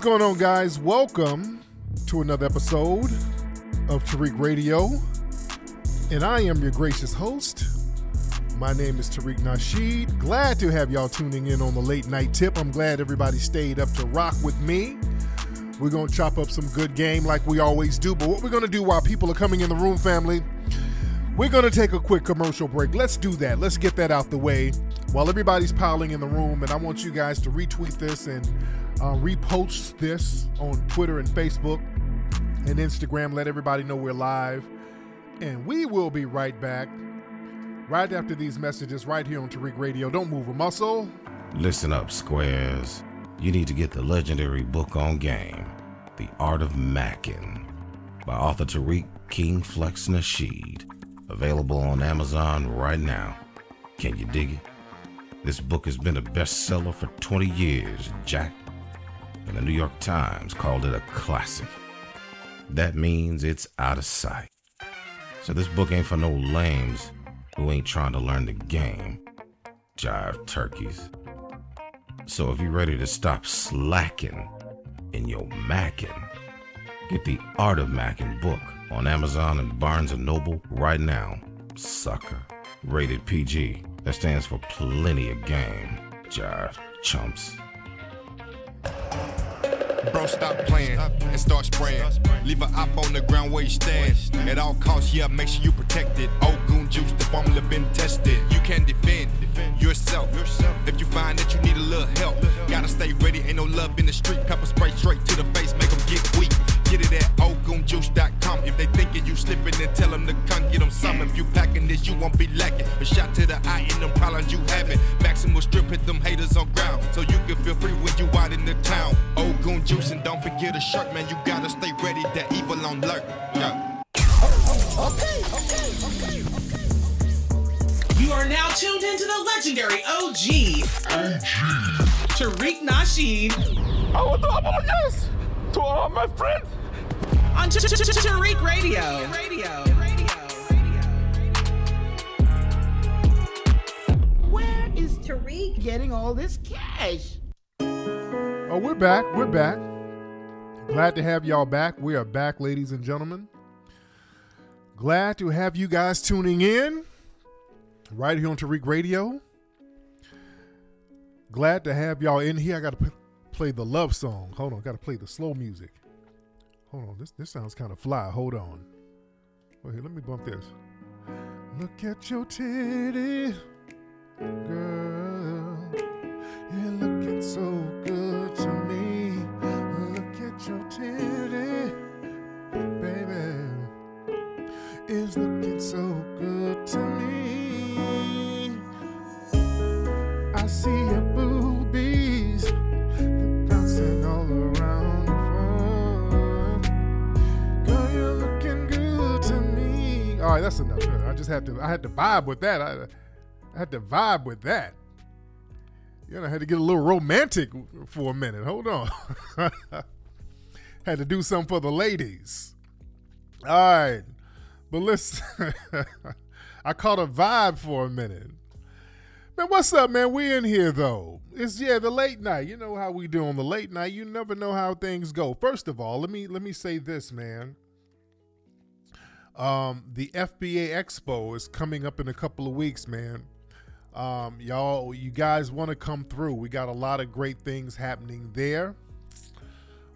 what's going on, guys? Welcome to another episode of Tariq Radio. And I am your gracious host. My name is Tariq Nasheed. Glad to have y'all tuning in on the late night tip. I'm glad everybody stayed up to rock with me. We're going to chop up some good game like we always do. But what we're going to do while people are coming in the room, family, we're going to take a quick commercial break. Let's do that. Let's get that out the way while everybody's piling in the room. And I want you guys to retweet this and uh, repost this on Twitter and Facebook and Instagram. Let everybody know we're live. And we will be right back right after these messages right here on Tariq Radio. Don't move a muscle. Listen up, squares. You need to get the legendary book on game, The Art of Mackin, by author Tariq King Flex Nasheed. Available on Amazon right now. Can you dig it? This book has been a bestseller for 20 years, Jack. And the New York Times called it a classic. That means it's out of sight. So this book ain't for no lames who ain't trying to learn the game. Jive turkeys. So if you're ready to stop slacking in your mackin', get the Art of Mackin' book on Amazon and Barnes & Noble right now. Sucker. Rated PG. That stands for plenty of game. Jive chumps. Bro, stop playing and start spraying. Leave an op on the ground where you stand. At all costs, yeah, make sure you protect it. Old goon juice, the formula been tested. You can defend yourself. If you find that you need a little help, gotta stay ready. Ain't no love in the street. Pepper spray straight to the face, make them get weak. Get it at oldgoonjuice.com. If tell them to come get them some. If you packing this, you won't be lacking. A shot to the eye in them problems you having. Maximal strip hit them haters on ground. So you can feel free when you out in the town. Old goon juice and don't forget a shirt, man. You gotta stay ready. That evil on lurk. Yeah. Okay, okay, okay. You are now tuned into the legendary OG. OG. Tariq Nasheed. I want to apologize to all my friends. On Tariq Radio. Radio. Is Tariq getting all this cash? Oh, we're back. We're back. Glad to have y'all back. We are back, ladies and gentlemen. Glad to have you guys tuning in right here on Tariq Radio. Glad to have y'all in here. I got to p- play the love song. Hold on, got to play the slow music. Hold on, this this sounds kind of fly. Hold on. Okay, let me bump this. Look at your titty, I see your boobies they're bouncing all around the front. Girl, you're looking good to me. All right, that's enough. I just had to. I had to vibe with that. I, I had to vibe with that. You know, I had to get a little romantic for a minute. Hold on. had to do something for the ladies. All right. But listen, I caught a vibe for a minute. Man, what's up, man? We in here though. It's yeah, the late night. You know how we do on the late night. You never know how things go. First of all, let me let me say this, man. Um, the FBA Expo is coming up in a couple of weeks, man. Um, y'all, you guys want to come through. We got a lot of great things happening there.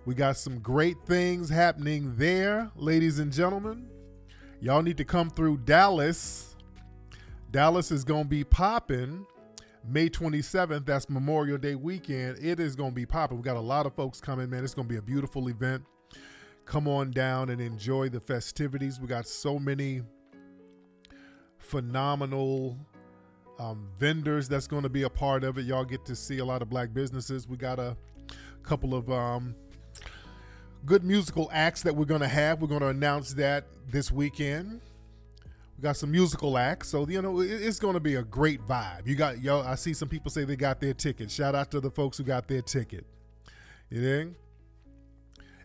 We got some great things happening there, ladies and gentlemen. Y'all need to come through Dallas. Dallas is going to be popping May 27th. That's Memorial Day weekend. It is going to be popping. We got a lot of folks coming, man. It's going to be a beautiful event. Come on down and enjoy the festivities. We got so many phenomenal um, vendors that's going to be a part of it. Y'all get to see a lot of black businesses. We got a couple of um, good musical acts that we're going to have. We're going to announce that this weekend. We got some musical acts, so you know it's going to be a great vibe. You got yo. I see some people say they got their ticket. Shout out to the folks who got their ticket. You know.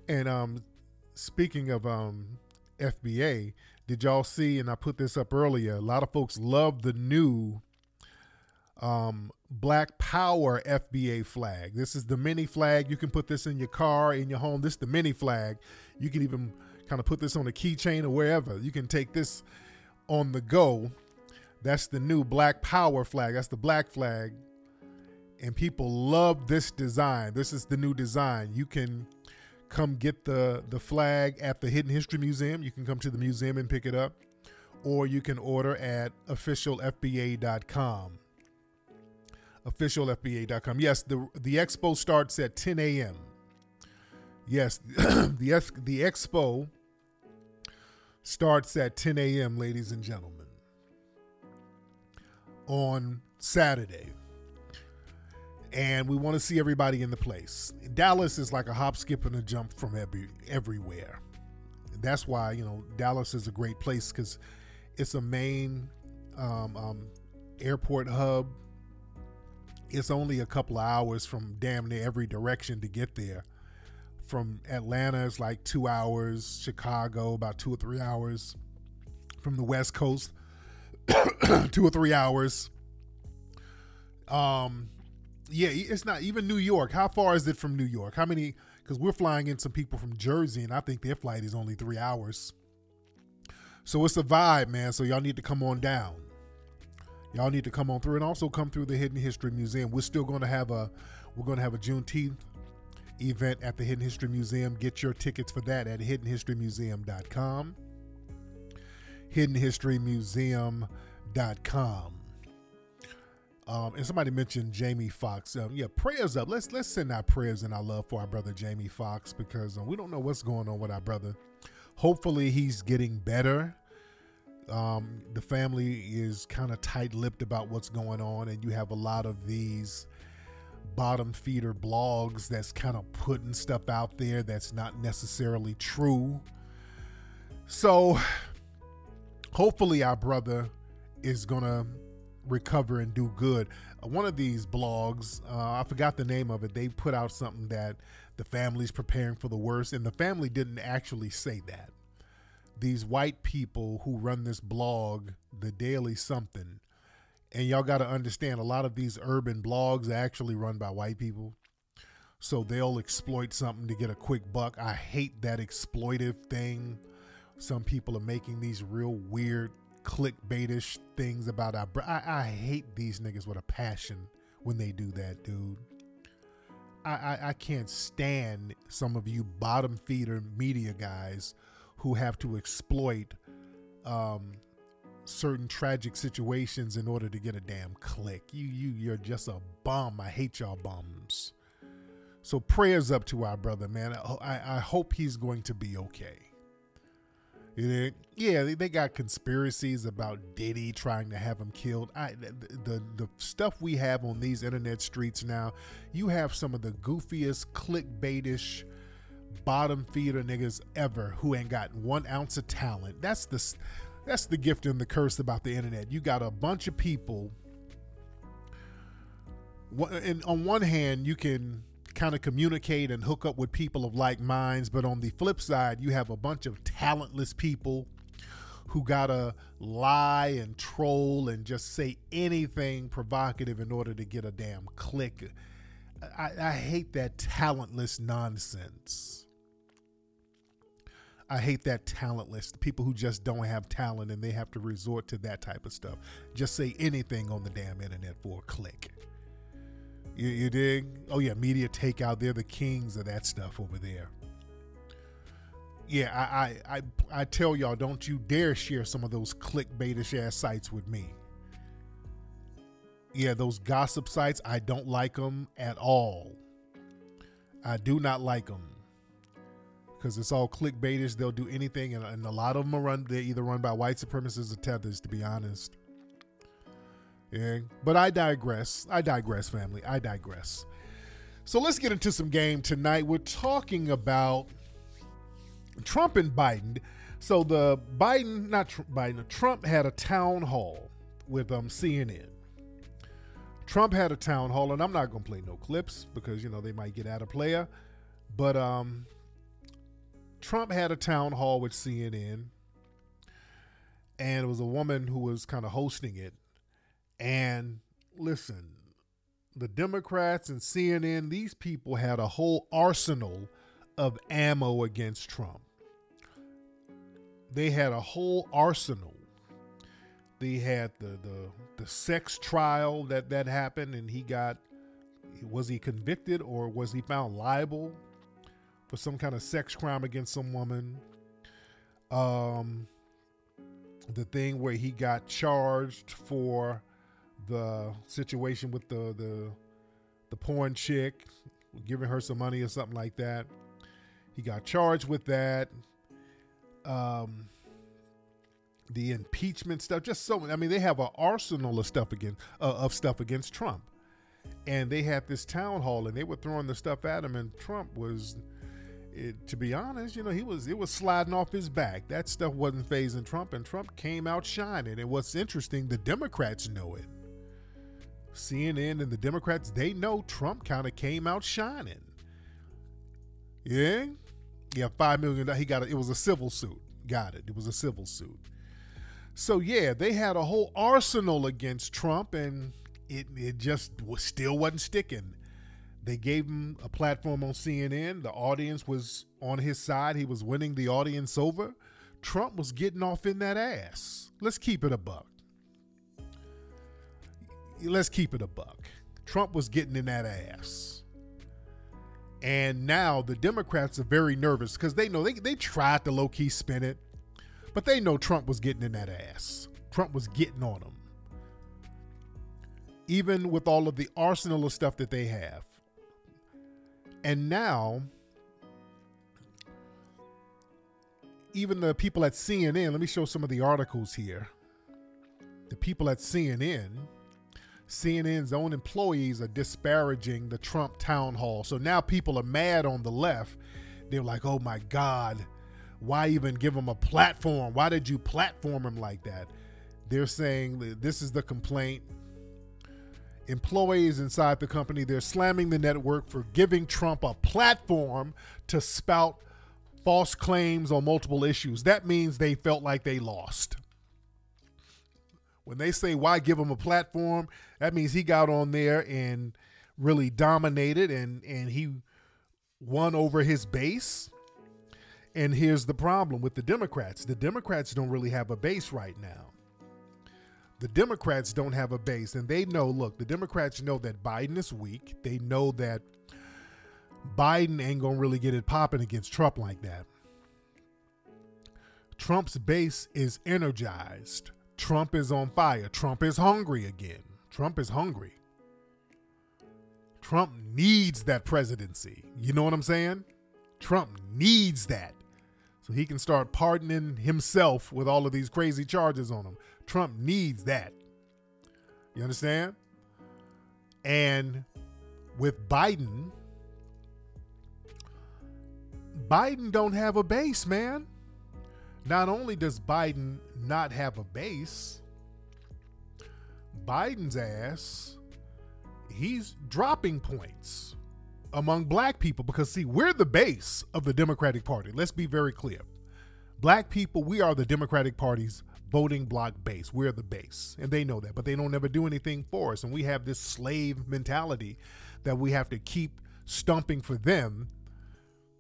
And um, speaking of um, FBA, did y'all see? And I put this up earlier. A lot of folks love the new um, Black Power FBA flag. This is the mini flag. You can put this in your car, in your home. This is the mini flag. You can even kind of put this on a keychain or wherever. You can take this on the go. That's the new Black Power flag. That's the black flag. And people love this design. This is the new design. You can come get the the flag at the Hidden History Museum. You can come to the museum and pick it up or you can order at officialfba.com. Officialfba.com. Yes, the the expo starts at 10 a.m. Yes, the the expo starts at 10 a.m. Ladies and gentlemen, on Saturday, and we want to see everybody in the place. Dallas is like a hop, skip, and a jump from every everywhere. That's why you know Dallas is a great place because it's a main um, um, airport hub. It's only a couple of hours from damn near every direction to get there. From Atlanta, it's like two hours. Chicago, about two or three hours. From the West Coast, two or three hours. Um, yeah, it's not even New York. How far is it from New York? How many? Because we're flying in some people from Jersey, and I think their flight is only three hours. So it's a vibe, man. So y'all need to come on down. Y'all need to come on through and also come through the Hidden History Museum. We're still going to have a we're going to have a Juneteenth event at the Hidden History Museum. Get your tickets for that at hiddenhistorymuseum.com. hiddenhistorymuseum.com. Um, and somebody mentioned Jamie Foxx. Um, yeah, prayers up. Let's let's send our prayers and our love for our brother Jamie Foxx because uh, we don't know what's going on with our brother. Hopefully, he's getting better. Um, the family is kind of tight-lipped about what's going on, and you have a lot of these bottom feeder blogs that's kind of putting stuff out there that's not necessarily true. So, hopefully, our brother is gonna recover and do good. One of these blogs, uh, I forgot the name of it. They put out something that the family's preparing for the worst, and the family didn't actually say that these white people who run this blog, the Daily Something, and y'all got to understand a lot of these urban blogs are actually run by white people. So they'll exploit something to get a quick buck. I hate that exploitive thing. Some people are making these real weird clickbaitish things about our. I, I hate these niggas with a passion when they do that, dude. I, I, I can't stand some of you bottom feeder media guys who have to exploit um, certain tragic situations in order to get a damn click. You you you're just a bum. I hate y'all bums. So prayers up to our brother, man. I, I hope he's going to be okay. Yeah, they got conspiracies about Diddy trying to have him killed. I the, the the stuff we have on these internet streets now, you have some of the goofiest clickbaitish bottom feeder niggas ever who ain't got one ounce of talent. That's the that's the gift and the curse about the internet. You got a bunch of people. And on one hand, you can kind of communicate and hook up with people of like minds, but on the flip side, you have a bunch of talentless people who gotta lie and troll and just say anything provocative in order to get a damn click. I, I hate that talentless nonsense. I hate that talentless people who just don't have talent and they have to resort to that type of stuff. Just say anything on the damn internet for a click. You, you dig? Oh yeah, media takeout. They're the kings of that stuff over there. Yeah, I, I I I tell y'all, don't you dare share some of those clickbaitish ass sites with me. Yeah, those gossip sites, I don't like them at all. I do not like them because it's all clickbaitish. They'll do anything, and, and, a lot of them are run. They're either run by white supremacists or tethers, to be honest. Yeah, but I digress. I digress, family. I digress. So let's get into some game tonight. We're talking about Trump and Biden. So the Biden, not Trump, Biden, Trump had a town hall with um CNN. Trump had a town hall, and I'm not gonna play no clips because you know they might get out of player. But um, Trump had a town hall with CNN, and it was a woman who was kind of hosting it. And listen, the Democrats and CNN, these people had a whole arsenal of ammo against Trump. They had a whole arsenal. They had the the the sex trial that that happened and he got was he convicted or was he found liable for some kind of sex crime against some woman? Um the thing where he got charged for the situation with the the the porn chick giving her some money or something like that. He got charged with that. Um, the impeachment stuff, just so. I mean, they have an arsenal of stuff against uh, of stuff against Trump, and they had this town hall, and they were throwing the stuff at him, and Trump was. It, to be honest, you know, he was it was sliding off his back. That stuff wasn't phasing Trump, and Trump came out shining. And what's interesting, the Democrats know it. CNN and the Democrats, they know Trump kind of came out shining. Yeah, yeah, five million. He got it. It was a civil suit. Got it. It was a civil suit. So yeah, they had a whole arsenal against Trump, and it it just was, still wasn't sticking. They gave him a platform on CNN. The audience was on his side. He was winning the audience over. Trump was getting off in that ass. Let's keep it a buck let's keep it a buck. Trump was getting in that ass. And now the Democrats are very nervous because they know they, they tried to low key spin it, but they know Trump was getting in that ass. Trump was getting on them. Even with all of the arsenal of stuff that they have. And now, even the people at CNN, let me show some of the articles here. The people at CNN CNN's own employees are disparaging the Trump town hall. So now people are mad on the left. They're like, oh my God, why even give him a platform? Why did you platform him like that? They're saying that this is the complaint. Employees inside the company, they're slamming the network for giving Trump a platform to spout false claims on multiple issues. That means they felt like they lost. When they say why give him a platform, that means he got on there and really dominated and and he won over his base. And here's the problem with the Democrats. The Democrats don't really have a base right now. The Democrats don't have a base and they know, look, the Democrats know that Biden is weak. They know that Biden ain't going to really get it popping against Trump like that. Trump's base is energized. Trump is on fire. Trump is hungry again. Trump is hungry. Trump needs that presidency. You know what I'm saying? Trump needs that. So he can start pardoning himself with all of these crazy charges on him. Trump needs that. You understand? And with Biden, Biden don't have a base, man. Not only does Biden not have a base, Biden's ass, he's dropping points among black people because, see, we're the base of the Democratic Party. Let's be very clear. Black people, we are the Democratic Party's voting block base. We're the base. And they know that, but they don't ever do anything for us. And we have this slave mentality that we have to keep stumping for them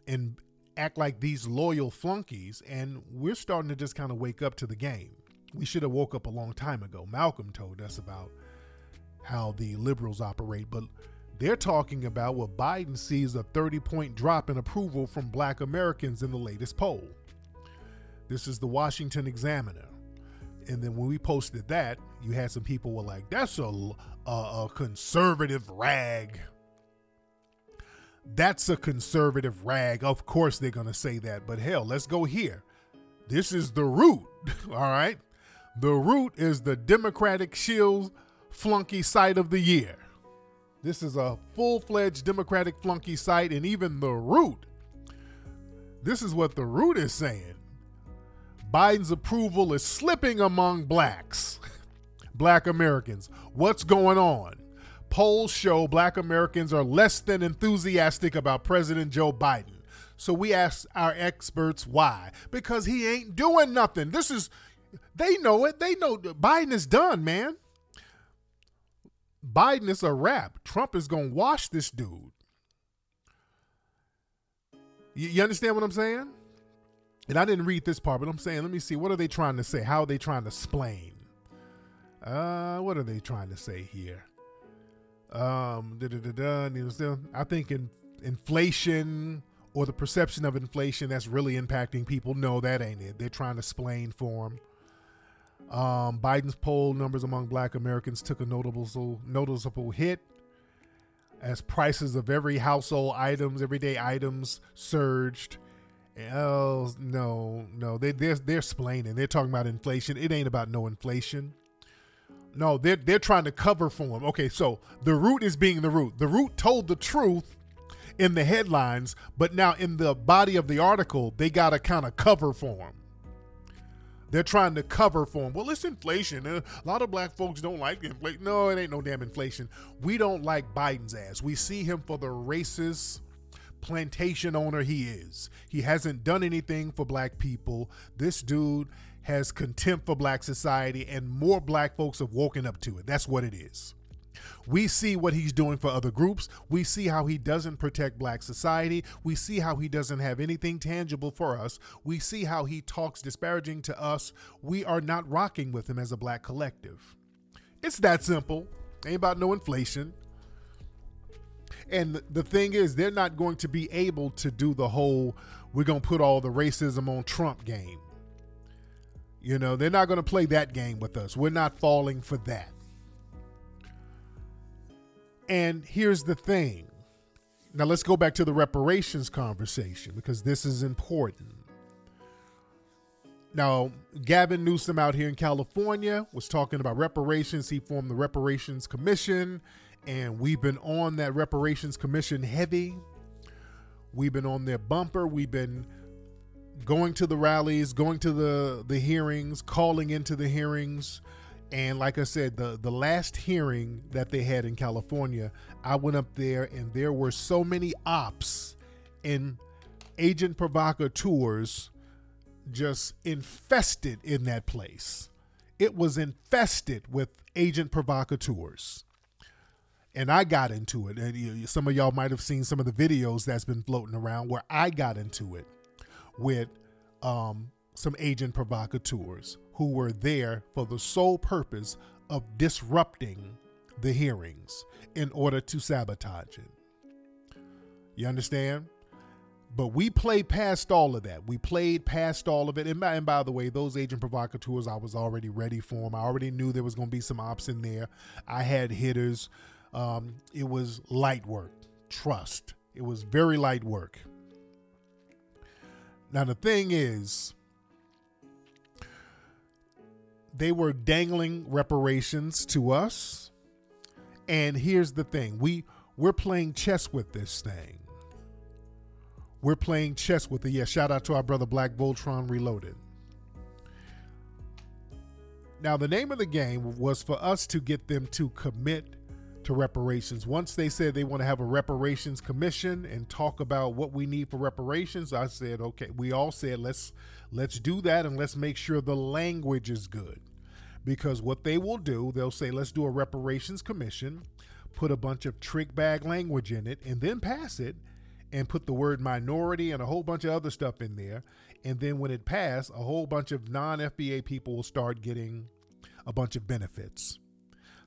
and act like these loyal flunkies, and we're starting to just kind of wake up to the game. We should have woke up a long time ago. Malcolm told us about how the liberals operate, but they're talking about what Biden sees a 30 point drop in approval from black Americans in the latest poll. This is the Washington Examiner. And then when we posted that, you had some people were like, that's a, a, a conservative rag that's a conservative rag. Of course, they're going to say that. But hell, let's go here. This is the root. All right. The root is the Democratic Shield flunky site of the year. This is a full fledged Democratic flunky site, and even the root. This is what the root is saying Biden's approval is slipping among blacks, black Americans. What's going on? polls show black Americans are less than enthusiastic about President Joe Biden. So we ask our experts why. Because he ain't doing nothing. This is, they know it. They know Biden is done, man. Biden is a wrap. Trump is going to wash this dude. You, you understand what I'm saying? And I didn't read this part, but I'm saying, let me see. What are they trying to say? How are they trying to explain? Uh, what are they trying to say here? Um, I think in, inflation or the perception of inflation that's really impacting people. No, that ain't it. They're trying to explain for them. Um, Biden's poll numbers among Black Americans took a notable noticeable hit as prices of every household items, everyday items surged. Oh no, no, they they're they're explaining. They're talking about inflation. It ain't about no inflation. No, they're they're trying to cover for him. Okay, so the root is being the root. The root told the truth in the headlines, but now in the body of the article, they got to kind of cover for him. They're trying to cover for him. Well, it's inflation. A lot of black folks don't like inflation. No, it ain't no damn inflation. We don't like Biden's ass. We see him for the racist plantation owner he is. He hasn't done anything for black people. This dude has contempt for black society, and more black folks have woken up to it. That's what it is. We see what he's doing for other groups. We see how he doesn't protect black society. We see how he doesn't have anything tangible for us. We see how he talks disparaging to us. We are not rocking with him as a black collective. It's that simple. Ain't about no inflation. And the thing is, they're not going to be able to do the whole we're going to put all the racism on Trump game. You know, they're not going to play that game with us. We're not falling for that. And here's the thing. Now let's go back to the reparations conversation because this is important. Now, Gavin Newsom out here in California was talking about reparations. He formed the Reparations Commission, and we've been on that Reparations Commission heavy. We've been on their bumper. We've been going to the rallies, going to the the hearings, calling into the hearings, and like I said, the the last hearing that they had in California, I went up there and there were so many ops and agent provocateurs just infested in that place. It was infested with agent provocateurs. And I got into it. And some of y'all might have seen some of the videos that's been floating around where I got into it with um, some agent provocateurs who were there for the sole purpose of disrupting the hearings in order to sabotage it. You understand? But we played past all of that. We played past all of it. And by, and by, the way, those agent provocateurs, I was already ready for them. I already knew there was going to be some ops in there. I had hitters. Um, it was light work. Trust. It was very light work. Now, the thing is, they were dangling reparations to us. And here's the thing we we're playing chess with this thing. We're playing chess with it. Yeah, shout out to our brother Black Voltron Reloaded. Now, the name of the game was for us to get them to commit to reparations. Once they said they want to have a reparations commission and talk about what we need for reparations, I said, okay, we all said let's let's do that and let's make sure the language is good because what they will do, they'll say, let's do a reparations commission, put a bunch of trick bag language in it, and then pass it and put the word minority and a whole bunch of other stuff in there. And then when it passed, a whole bunch of non FBA people will start getting a bunch of benefits.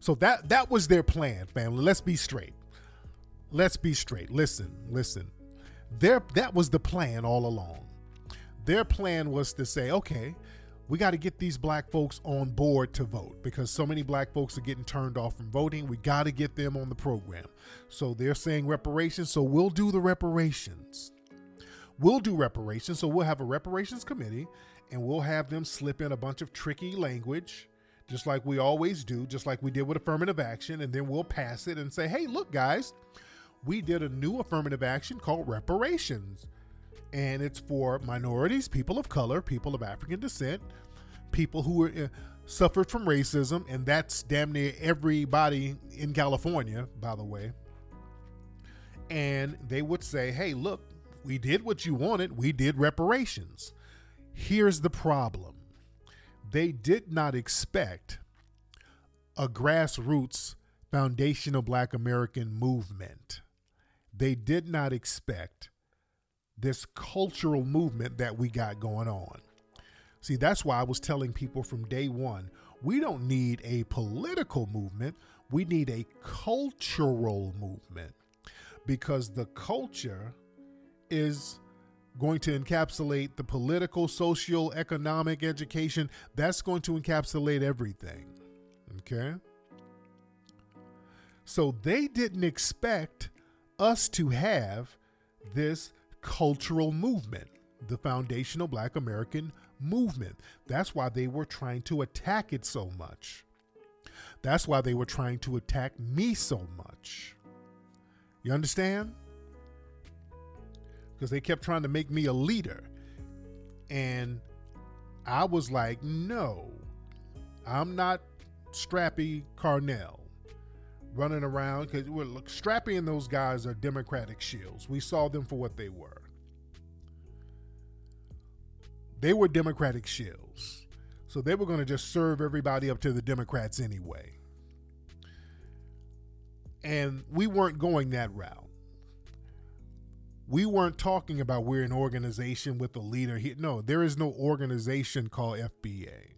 So that that was their plan, family. Let's be straight. Let's be straight. Listen, listen. Their that was the plan all along. Their plan was to say, okay, we got to get these black folks on board to vote because so many black folks are getting turned off from voting. We got to get them on the program. So they're saying reparations. So we'll do the reparations. We'll do reparations. So we'll have a reparations committee and we'll have them slip in a bunch of tricky language, just like we always do, just like we did with affirmative action. And then we'll pass it and say, hey, look, guys, we did a new affirmative action called reparations and it's for minorities, people of color, people of African descent, people who are, uh, suffered from racism, and that's damn near everybody in California, by the way. And they would say, hey, look, we did what you wanted, we did reparations. Here's the problem they did not expect a grassroots foundational black American movement, they did not expect this cultural movement that we got going on. See, that's why I was telling people from day one we don't need a political movement, we need a cultural movement because the culture is going to encapsulate the political, social, economic, education. That's going to encapsulate everything. Okay? So they didn't expect us to have this cultural movement, the foundational Black American movement. That's why they were trying to attack it so much. That's why they were trying to attack me so much. You understand? Because they kept trying to make me a leader. And I was like, no, I'm not Strappy Carnell running around because look, Strappy those guys are Democratic shields. We saw them for what they were. They were Democratic shills. So they were going to just serve everybody up to the Democrats anyway. And we weren't going that route. We weren't talking about we're an organization with a leader here. No, there is no organization called FBA.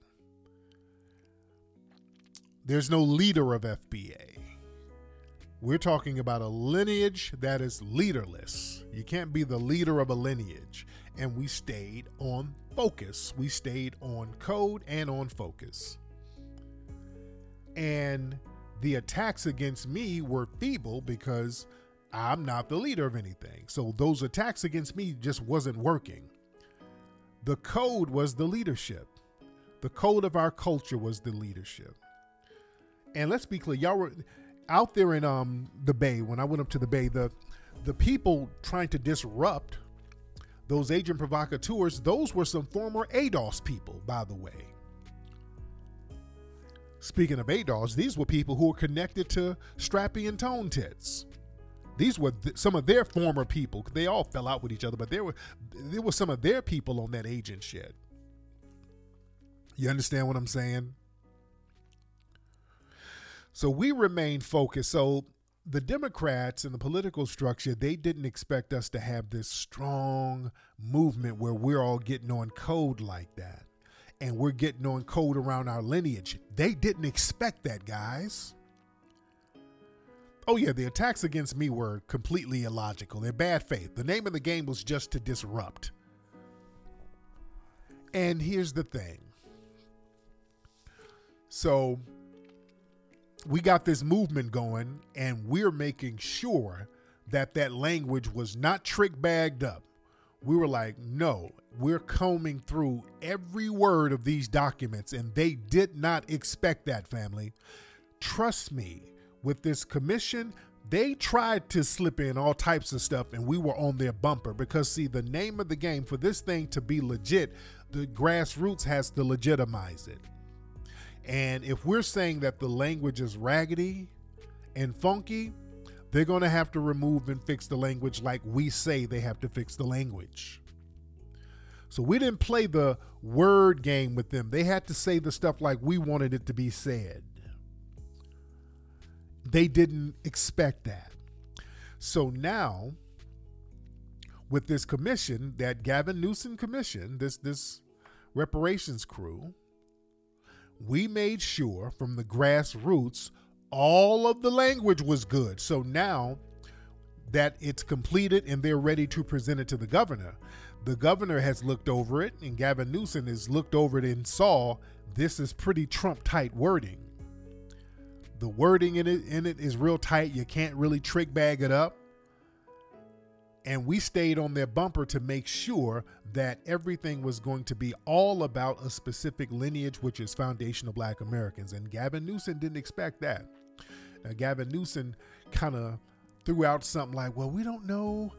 There's no leader of FBA. We're talking about a lineage that is leaderless. You can't be the leader of a lineage. And we stayed on focus. We stayed on code and on focus. And the attacks against me were feeble because I'm not the leader of anything. So those attacks against me just wasn't working. The code was the leadership. The code of our culture was the leadership. And let's be clear, y'all were out there in um the bay when I went up to the bay, the the people trying to disrupt those agent provocateurs, those were some former ADOS people, by the way. Speaking of ADOS, these were people who were connected to Strappy and Tone Tits. These were th- some of their former people. They all fell out with each other, but there were there were some of their people on that agent shit. You understand what I'm saying? So we remain focused. So the Democrats and the political structure, they didn't expect us to have this strong movement where we're all getting on code like that and we're getting on code around our lineage. They didn't expect that, guys. Oh, yeah, the attacks against me were completely illogical. They're bad faith. The name of the game was just to disrupt. And here's the thing. So we got this movement going, and we're making sure that that language was not trick bagged up. We were like, no, we're combing through every word of these documents, and they did not expect that, family. Trust me, with this commission, they tried to slip in all types of stuff, and we were on their bumper because, see, the name of the game for this thing to be legit, the grassroots has to legitimize it. And if we're saying that the language is raggedy and funky, they're going to have to remove and fix the language like we say they have to fix the language. So we didn't play the word game with them. They had to say the stuff like we wanted it to be said. They didn't expect that. So now, with this commission, that Gavin Newsom commission, this this reparations crew, we made sure from the grassroots all of the language was good. So now that it's completed and they're ready to present it to the governor, the governor has looked over it and Gavin Newsom has looked over it and saw this is pretty Trump tight wording. The wording in it in it is real tight. You can't really trick bag it up and we stayed on their bumper to make sure that everything was going to be all about a specific lineage, which is foundational black Americans. And Gavin Newsom didn't expect that. Now, Gavin Newsom kind of threw out something like, well, we don't know.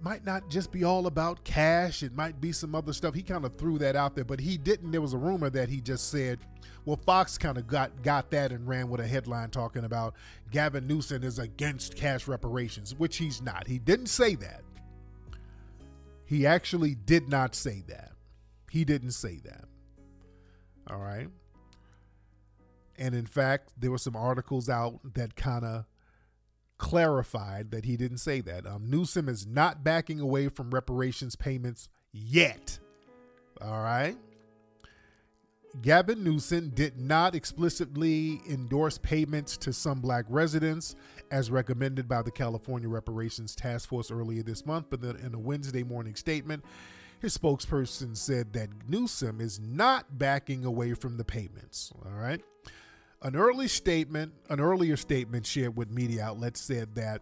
Might not just be all about cash. It might be some other stuff. He kind of threw that out there, but he didn't. There was a rumor that he just said, well, Fox kind of got got that and ran with a headline talking about Gavin Newsom is against cash reparations, which he's not. He didn't say that. He actually did not say that. He didn't say that. All right. And in fact, there were some articles out that kind of clarified that he didn't say that. Um, Newsom is not backing away from reparations payments yet. All right. Gavin Newsom did not explicitly endorse payments to some black residents as recommended by the California Reparations Task Force earlier this month, but in a Wednesday morning statement, his spokesperson said that Newsom is not backing away from the payments. All right. An early statement, an earlier statement shared with media outlets said that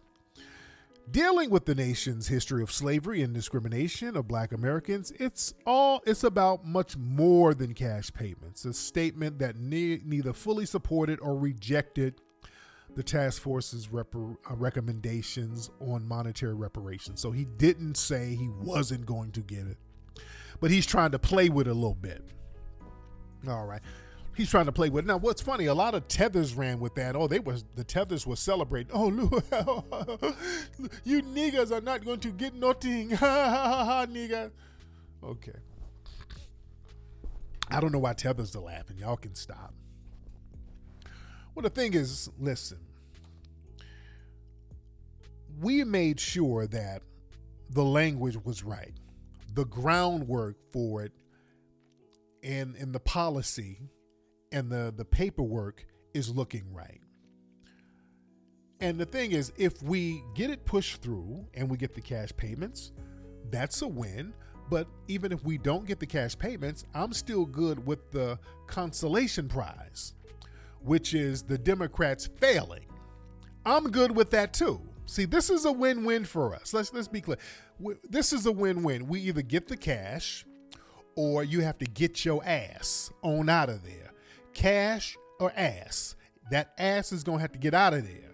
dealing with the nation's history of slavery and discrimination of black Americans, it's all it's about much more than cash payments. A statement that ne- neither fully supported or rejected the task force's rep- uh, recommendations on monetary reparations. So he didn't say he wasn't going to get it, but he's trying to play with it a little bit. All right he's trying to play with. It. Now, what's funny? A lot of tethers ran with that. Oh, they was the tethers were celebrating. Oh, look, you niggas are not going to get nothing, ha ha ha, nigga. Okay. I don't know why tethers are laughing. Y'all can stop. Well, the thing is, listen. We made sure that the language was right, the groundwork for it, and and the policy and the the paperwork is looking right. And the thing is, if we get it pushed through and we get the cash payments, that's a win. But even if we don't get the cash payments, I'm still good with the consolation prize, which is the Democrats failing. I'm good with that too. See, this is a win-win for us. Let's let's be clear. This is a win-win. We either get the cash or you have to get your ass on out of there cash or ass. That ass is going to have to get out of there.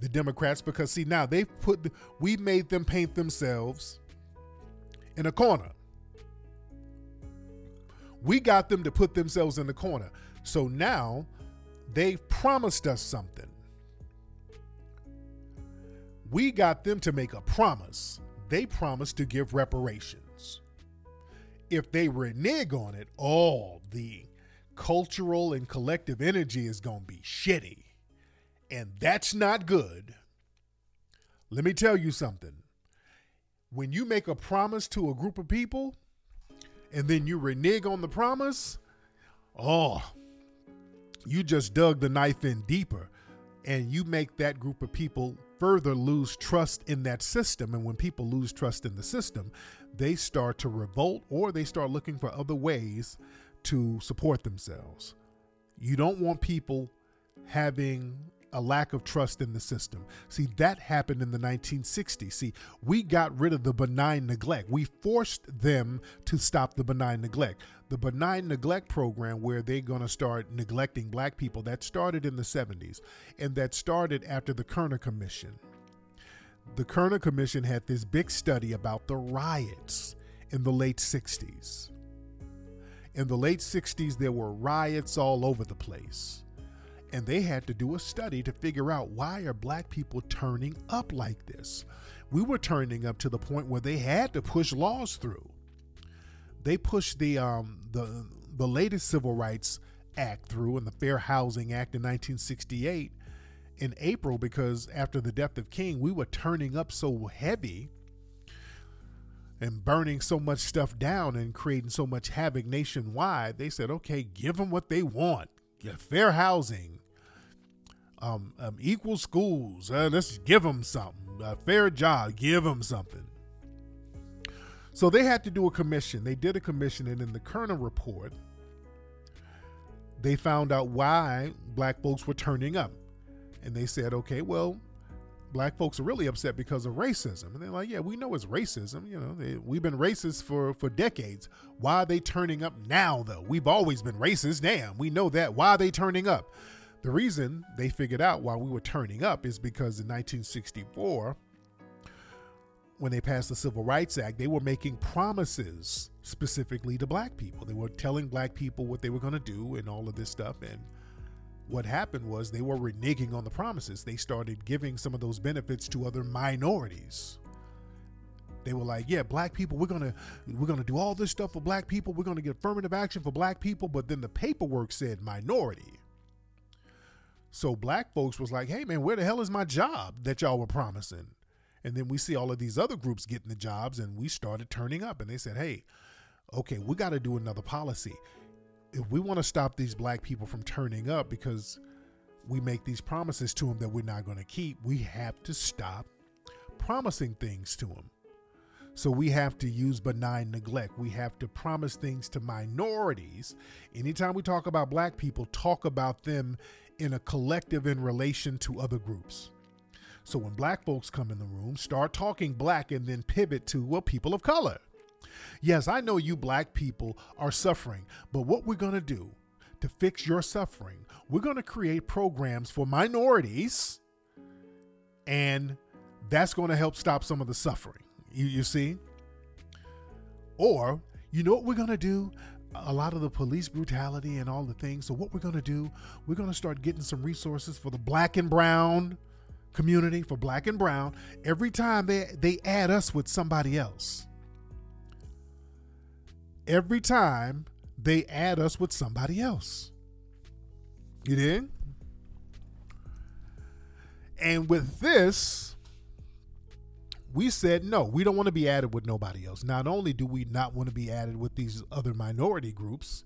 The Democrats, because see, now they've put, we made them paint themselves in a corner. We got them to put themselves in the corner. So now they've promised us something. We got them to make a promise. They promised to give reparations. If they renege on it, all the cultural and collective energy is going to be shitty. And that's not good. Let me tell you something. When you make a promise to a group of people and then you renege on the promise, oh, you just dug the knife in deeper and you make that group of people further lose trust in that system. And when people lose trust in the system, they start to revolt or they start looking for other ways to support themselves. You don't want people having a lack of trust in the system. See, that happened in the 1960s. See, we got rid of the benign neglect. We forced them to stop the benign neglect. The benign neglect program, where they're going to start neglecting black people, that started in the 70s, and that started after the Kerner Commission. The Kerner Commission had this big study about the riots in the late 60s. In the late 60s, there were riots all over the place. And they had to do a study to figure out why are black people turning up like this? We were turning up to the point where they had to push laws through. They pushed the um, the the latest Civil Rights Act through and the Fair Housing Act in 1968 in April because after the death of King, we were turning up so heavy and burning so much stuff down and creating so much havoc nationwide, they said, okay, give them what they want. Get fair housing, um, um, equal schools. Uh, let's give them something. A fair job, give them something. So they had to do a commission. They did a commission, and in the Kerner report, they found out why black folks were turning up. And they said, okay, well, black folks are really upset because of racism. And they're like, yeah, we know it's racism. You know, they, we've been racist for, for decades. Why are they turning up now, though? We've always been racist. Damn, we know that. Why are they turning up? The reason they figured out why we were turning up is because in 1964, when they passed the Civil Rights Act, they were making promises specifically to black people. They were telling black people what they were going to do and all of this stuff. And what happened was they were reneging on the promises. They started giving some of those benefits to other minorities. They were like, "Yeah, black people, we're gonna we're gonna do all this stuff for black people. We're gonna get affirmative action for black people." But then the paperwork said minority. So black folks was like, hey man, where the hell is my job that y'all were promising? And then we see all of these other groups getting the jobs, and we started turning up. And they said, hey, okay, we got to do another policy. If we want to stop these black people from turning up because we make these promises to them that we're not going to keep, we have to stop promising things to them. So we have to use benign neglect. We have to promise things to minorities. Anytime we talk about black people, talk about them in a collective in relation to other groups. So when black folks come in the room, start talking black and then pivot to, well, people of color. Yes, I know you black people are suffering, but what we're going to do to fix your suffering, we're going to create programs for minorities, and that's going to help stop some of the suffering. You, you see? Or, you know what we're going to do? A lot of the police brutality and all the things. So, what we're going to do, we're going to start getting some resources for the black and brown community, for black and brown, every time they, they add us with somebody else. Every time they add us with somebody else. You did? And with this, we said no, we don't want to be added with nobody else. Not only do we not want to be added with these other minority groups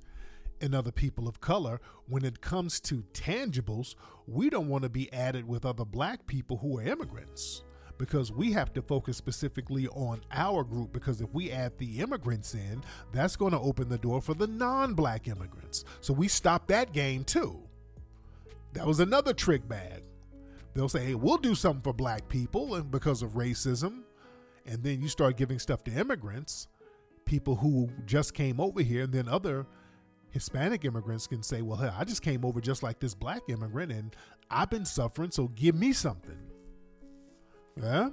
and other people of color, when it comes to tangibles, we don't want to be added with other black people who are immigrants because we have to focus specifically on our group because if we add the immigrants in, that's going to open the door for the non-black immigrants. So we stop that game too. That was another trick bag. They'll say, "Hey, we'll do something for black people and because of racism." And then you start giving stuff to immigrants, people who just came over here, and then other Hispanic immigrants can say, well, hey, I just came over just like this black immigrant and I've been suffering, so give me something. Yeah?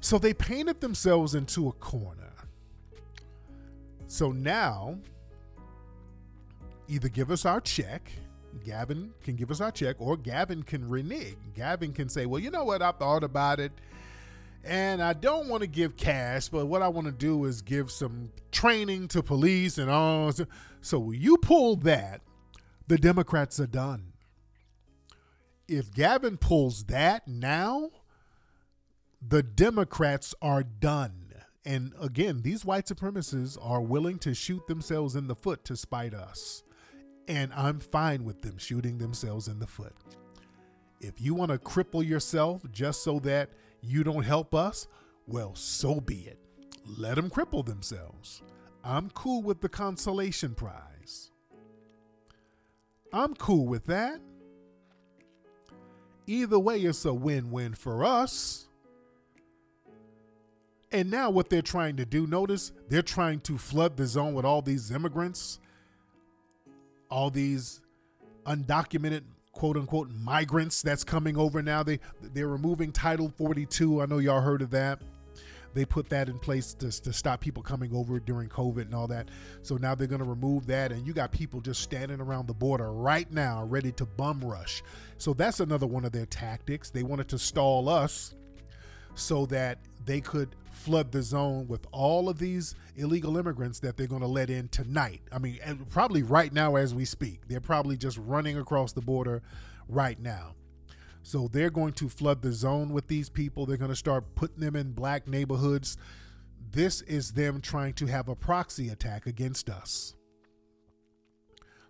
So they painted themselves into a corner. So now, either give us our check, Gavin can give us our check, or Gavin can renege. Gavin can say, well, you know what, I thought about it and I don't want to give cash, but what I want to do is give some training to police and all. So you pull that, the Democrats are done. If Gavin pulls that now, the Democrats are done. And again, these white supremacists are willing to shoot themselves in the foot to spite us. And I'm fine with them shooting themselves in the foot. If you want to cripple yourself just so that you don't help us, well, so be it. Let them cripple themselves. I'm cool with the consolation prize. I'm cool with that. Either way, it's a win win for us. And now, what they're trying to do, notice they're trying to flood the zone with all these immigrants, all these undocumented quote unquote migrants that's coming over now. They they're removing Title 42. I know y'all heard of that. They put that in place to, to stop people coming over during COVID and all that. So now they're going to remove that, and you got people just standing around the border right now, ready to bum rush. So that's another one of their tactics. They wanted to stall us so that they could flood the zone with all of these illegal immigrants that they're going to let in tonight. I mean, and probably right now as we speak. They're probably just running across the border right now. So they're going to flood the zone with these people. They're going to start putting them in black neighborhoods. This is them trying to have a proxy attack against us.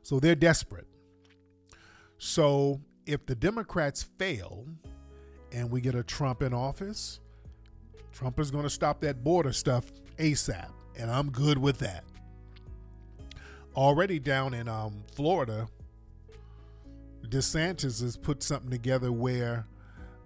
So they're desperate. So if the Democrats fail and we get a Trump in office, Trump is going to stop that border stuff ASAP, and I'm good with that. Already down in um, Florida, DeSantis has put something together where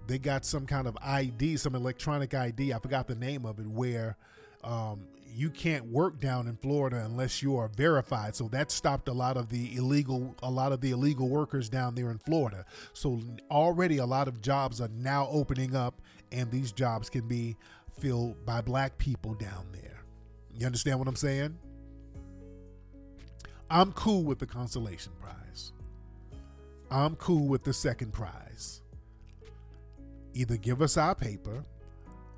they got some kind of ID, some electronic ID. I forgot the name of it, where um, you can't work down in Florida unless you are verified. So that stopped a lot of the illegal, a lot of the illegal workers down there in Florida. So already a lot of jobs are now opening up, and these jobs can be filled by black people down there. You understand what I'm saying? I'm cool with the consolation prize. I'm cool with the second prize. Either give us our paper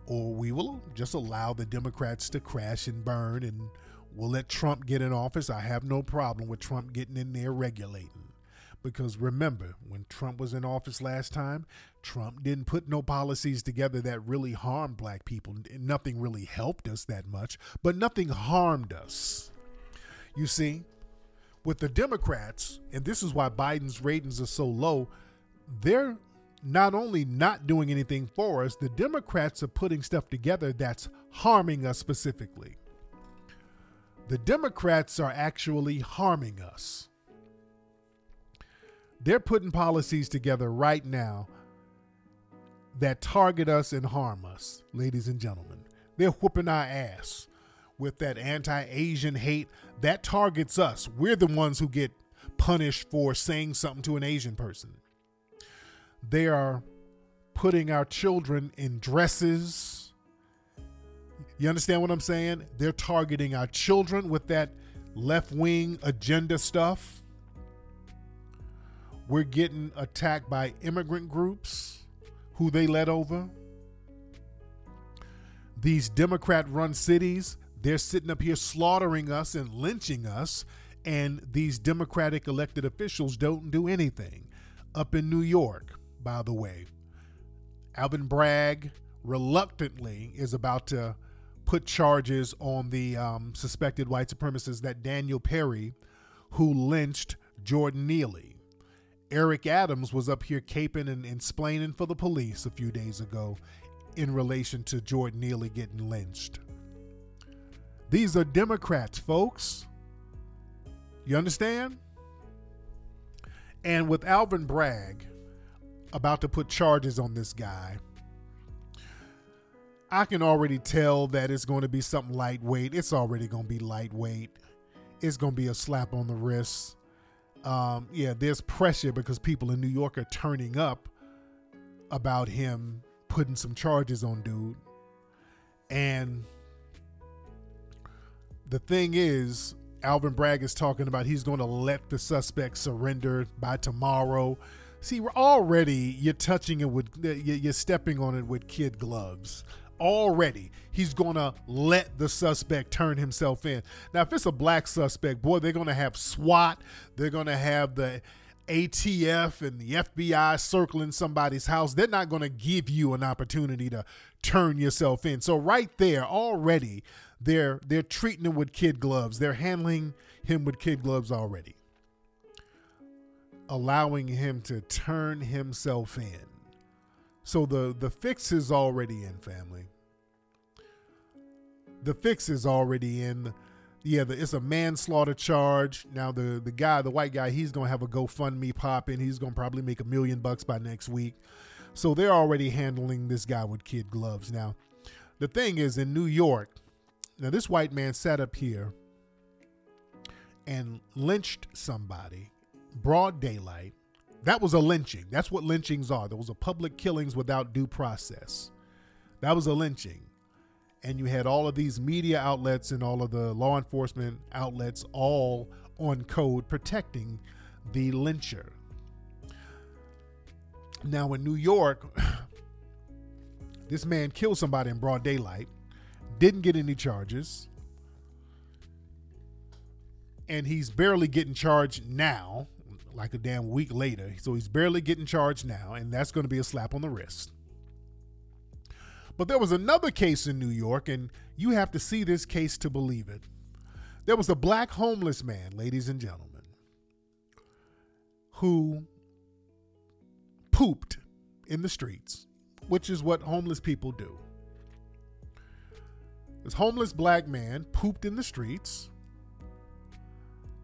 or we will just allow the Democrats to crash and burn and we'll let Trump get in office. I have no problem with Trump getting in there regulating. Because remember, when Trump was in office last time, Trump didn't put no policies together that really harmed black people. Nothing really helped us that much, but nothing harmed us. You see, with the Democrats, and this is why Biden's ratings are so low, they're not only not doing anything for us, the Democrats are putting stuff together that's harming us specifically. The Democrats are actually harming us. They're putting policies together right now that target us and harm us, ladies and gentlemen. They're whooping our ass with that anti Asian hate that targets us. We're the ones who get punished for saying something to an Asian person. They are putting our children in dresses. You understand what I'm saying? They're targeting our children with that left wing agenda stuff. We're getting attacked by immigrant groups who they let over. These Democrat run cities, they're sitting up here slaughtering us and lynching us, and these Democratic elected officials don't do anything. Up in New York, by the way, Alvin Bragg reluctantly is about to put charges on the um, suspected white supremacist that Daniel Perry, who lynched Jordan Neely. Eric Adams was up here caping and explaining for the police a few days ago in relation to Jordan Neely getting lynched. These are Democrats, folks. You understand? And with Alvin Bragg about to put charges on this guy, I can already tell that it's going to be something lightweight. It's already going to be lightweight. It's going to be a slap on the wrist um, yeah, there's pressure because people in New York are turning up about him putting some charges on dude. And the thing is, Alvin Bragg is talking about he's going to let the suspect surrender by tomorrow. See, we're already you're touching it with uh, you're stepping on it with kid gloves already he's going to let the suspect turn himself in. Now, if it's a black suspect, boy, they're going to have SWAT, they're going to have the ATF and the FBI circling somebody's house. They're not going to give you an opportunity to turn yourself in. So right there already they're they're treating him with kid gloves. They're handling him with kid gloves already. Allowing him to turn himself in. So the the fix is already in, family. The fix is already in. Yeah, the, it's a manslaughter charge. Now the the guy, the white guy, he's gonna have a GoFundMe pop in. He's gonna probably make a million bucks by next week. So they're already handling this guy with kid gloves. Now, the thing is in New York, now this white man sat up here and lynched somebody, broad daylight that was a lynching. That's what lynchings are. There was a public killings without due process. That was a lynching. And you had all of these media outlets and all of the law enforcement outlets all on code protecting the lyncher. Now, in New York, this man killed somebody in broad daylight, didn't get any charges, and he's barely getting charged now like a damn week later. So he's barely getting charged now, and that's going to be a slap on the wrist. But there was another case in New York, and you have to see this case to believe it. There was a black homeless man, ladies and gentlemen, who pooped in the streets, which is what homeless people do. This homeless black man pooped in the streets,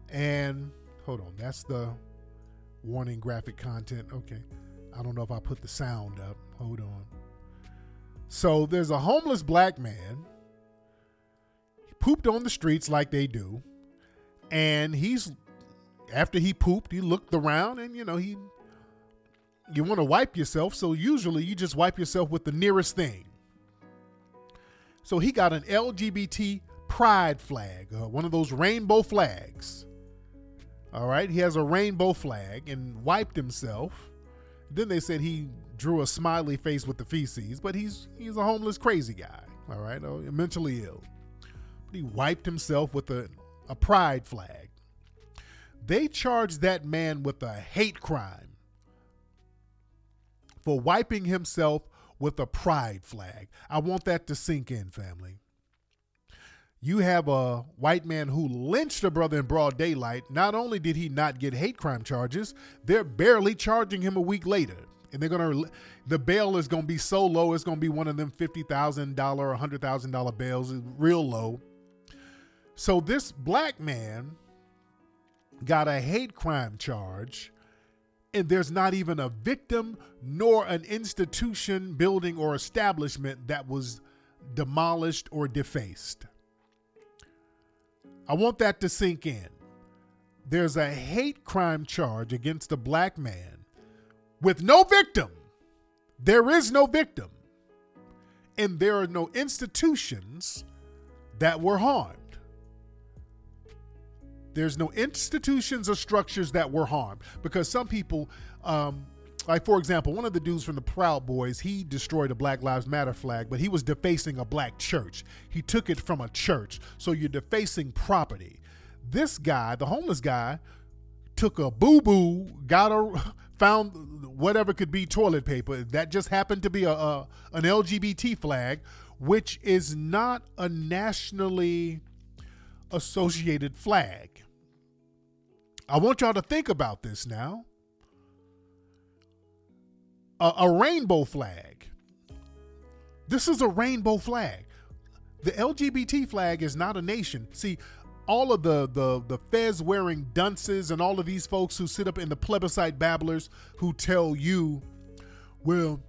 and hold on, that's the warning graphic content. Okay. I don't know if I put the sound up. Hold on. So there's a homeless black man. He pooped on the streets like they do. And he's after he pooped, he looked around and you know, he you want to wipe yourself, so usually you just wipe yourself with the nearest thing. So he got an LGBT pride flag, uh, one of those rainbow flags. All right, he has a rainbow flag and wiped himself. Then they said he drew a smiley face with the feces, but he's he's a homeless crazy guy. All right, oh, mentally ill. But he wiped himself with a, a pride flag. They charged that man with a hate crime for wiping himself with a pride flag. I want that to sink in, family. You have a white man who lynched a brother in broad daylight. Not only did he not get hate crime charges, they're barely charging him a week later. And they're gonna, the bail is gonna be so low, it's gonna be one of them fifty thousand dollar, hundred thousand dollar bails, real low. So this black man got a hate crime charge, and there's not even a victim nor an institution, building, or establishment that was demolished or defaced. I want that to sink in. There's a hate crime charge against a black man with no victim. There is no victim. And there are no institutions that were harmed. There's no institutions or structures that were harmed because some people, um, like for example, one of the dudes from the Proud Boys, he destroyed a Black Lives Matter flag, but he was defacing a black church. He took it from a church, so you're defacing property. This guy, the homeless guy, took a boo boo, got a found whatever could be toilet paper that just happened to be a, a an LGBT flag, which is not a nationally associated flag. I want y'all to think about this now. A, a, rainbow flag. This is a rainbow flag. The LGBT flag is not a nation. See, all of the the the fez wearing dunces and all of these folks who sit up in the plebiscite babblers who tell you, well,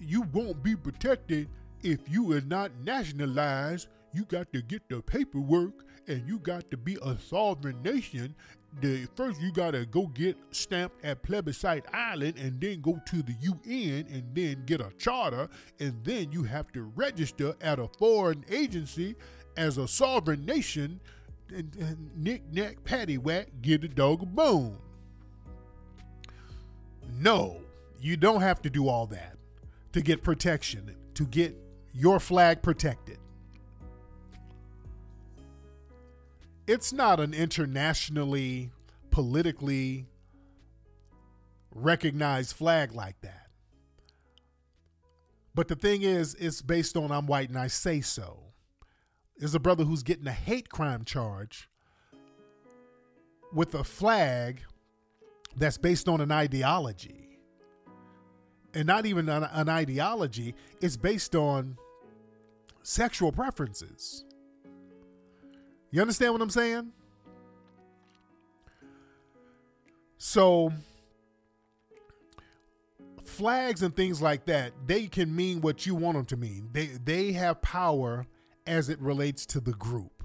you won't be protected if you are not nationalized you got to get the paperwork and you got to be a sovereign nation. The first you gotta go get stamped at Plebiscite Island and then go to the UN and then get a charter and then you have to register at a foreign agency as a sovereign nation and, and knick knack paddywhack get a dog a bone. No, you don't have to do all that to get protection, to get your flag protected. It's not an internationally politically recognized flag like that. But the thing is, it's based on I'm white and I say so. There's a brother who's getting a hate crime charge with a flag that's based on an ideology. And not even an, an ideology, it's based on sexual preferences. You understand what I'm saying? So flags and things like that, they can mean what you want them to mean. They they have power as it relates to the group.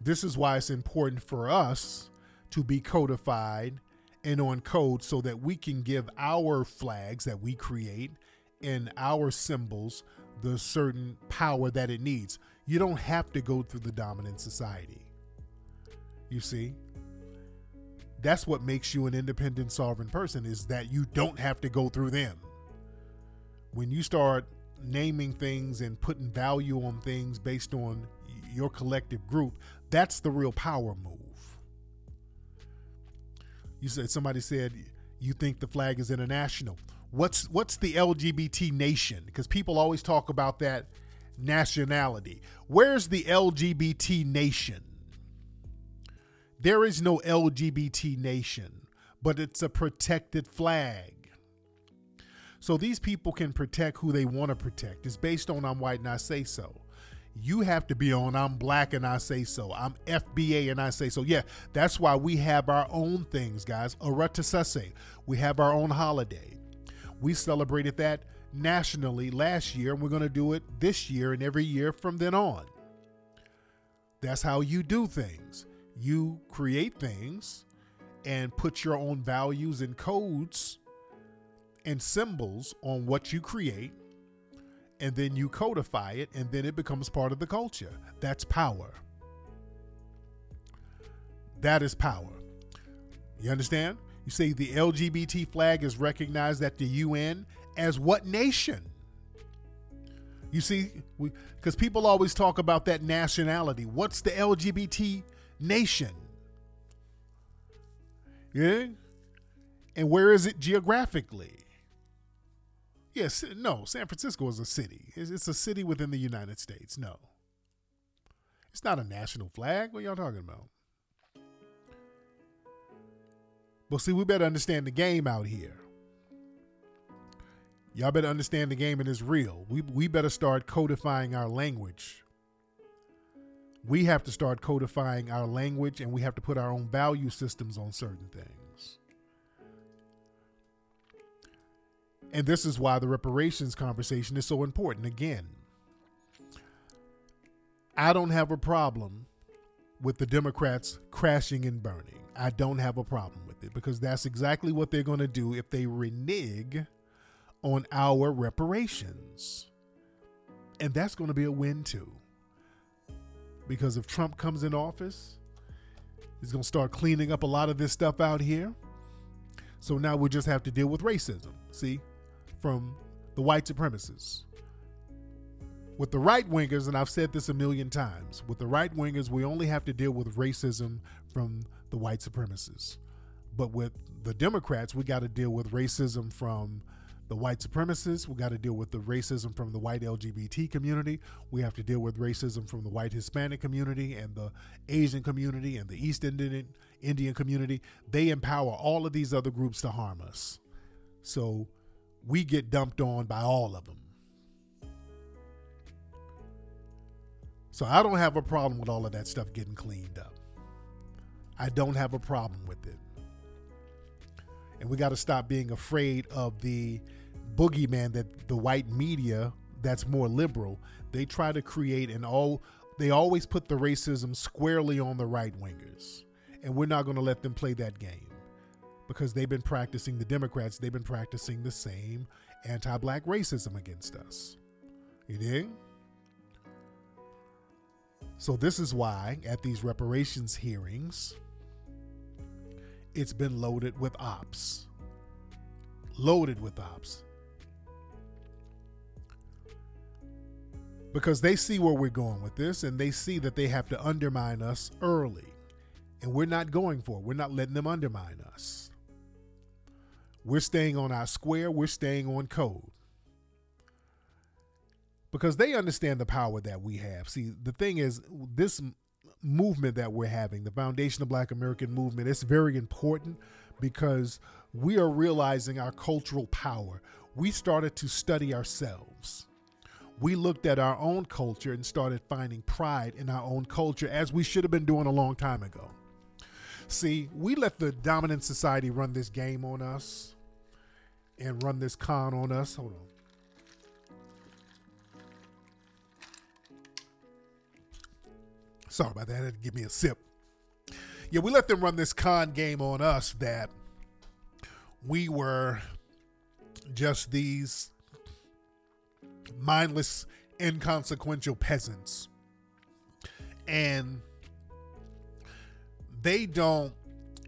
This is why it's important for us to be codified and on code so that we can give our flags that we create and our symbols the certain power that it needs. You don't have to go through the dominant society. You see? That's what makes you an independent sovereign person is that you don't have to go through them. When you start naming things and putting value on things based on your collective group, that's the real power move. You said somebody said you think the flag is international. What's what's the LGBT nation? Because people always talk about that nationality. Where's the LGBT nation? There is no LGBT nation, but it's a protected flag. So these people can protect who they want to protect. It's based on I'm white and I say so. You have to be on I'm black and I say so. I'm FBA and I say so. Yeah, that's why we have our own things, guys. Aratasase. We have our own holiday. We celebrated that nationally last year, and we're going to do it this year and every year from then on. That's how you do things. You create things and put your own values and codes and symbols on what you create, and then you codify it, and then it becomes part of the culture. That's power. That is power. You understand? You say the LGBT flag is recognized at the UN as what nation? You see, because people always talk about that nationality. What's the LGBT nation? Yeah? And where is it geographically? Yes, no, San Francisco is a city. It's, a city within the United States. No. It's not a national flag. What y'all talking about? But see, we better understand the game out here. Y'all better understand the game and it's real. We, we better start codifying our language. We have to start codifying our language and we have to put our own value systems on certain things. And this is why the reparations conversation is so important. Again, I don't have a problem with the Democrats crashing and burning. I don't have a problem with it because that's exactly what they're going to do if they renege on our reparations. And that's going to be a win too. Because if Trump comes in office, he's going to start cleaning up a lot of this stuff out here. So now we just have to deal with racism, see, from the white supremacists. With the right wingers, and I've said this a million times, with the right wingers, we only have to deal with racism from the white supremacists. But with the Democrats, we got to deal with racism from the white supremacists. We got to deal with the racism from the white LGBT community. We have to deal with racism from the white Hispanic community and the Asian community and the East Indian Indian community. They empower all of these other groups to harm us. So we get dumped on by all of them. So I don't have a problem with all of that stuff getting cleaned up. I don't have a problem with it. And we got to stop being afraid of the boogeyman that the white media that's more liberal, they try to create and all they always put the racism squarely on the right wingers. And we're not going to let them play that game because they've been practicing the Democrats, they've been practicing the same anti-black racism against us. You dig? So this is why at these reparations hearings, it's been loaded with ops. Loaded with ops. Because they see where we're going with this and they see that they have to undermine us early. And we're not going for it. We're not letting them undermine us. We're staying on our square, we're staying on code because they understand the power that we have. See, the thing is, this movement that we're having, the Foundational Black American Movement, it's very important because we are realizing our cultural power. We started to study ourselves. We looked at our own culture and started finding pride in our own culture as we should have been doing a long time ago. See, we let the dominant society run this game on us and run this con on us. Hold on. Sorry about that. Had to give me a sip. Yeah, we let them run this con game on us that we were just these mindless, inconsequential peasants. And they don't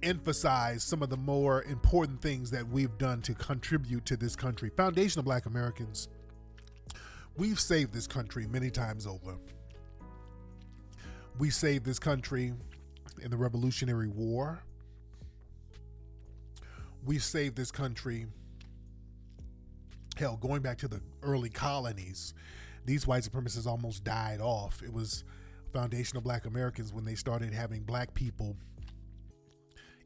emphasize some of the more important things that we've done to contribute to this country. Foundational Black Americans, we've saved this country many times over. We saved this country in the Revolutionary War. We saved this country, hell, going back to the early colonies. These white supremacists almost died off. It was Foundational Black Americans when they started having black people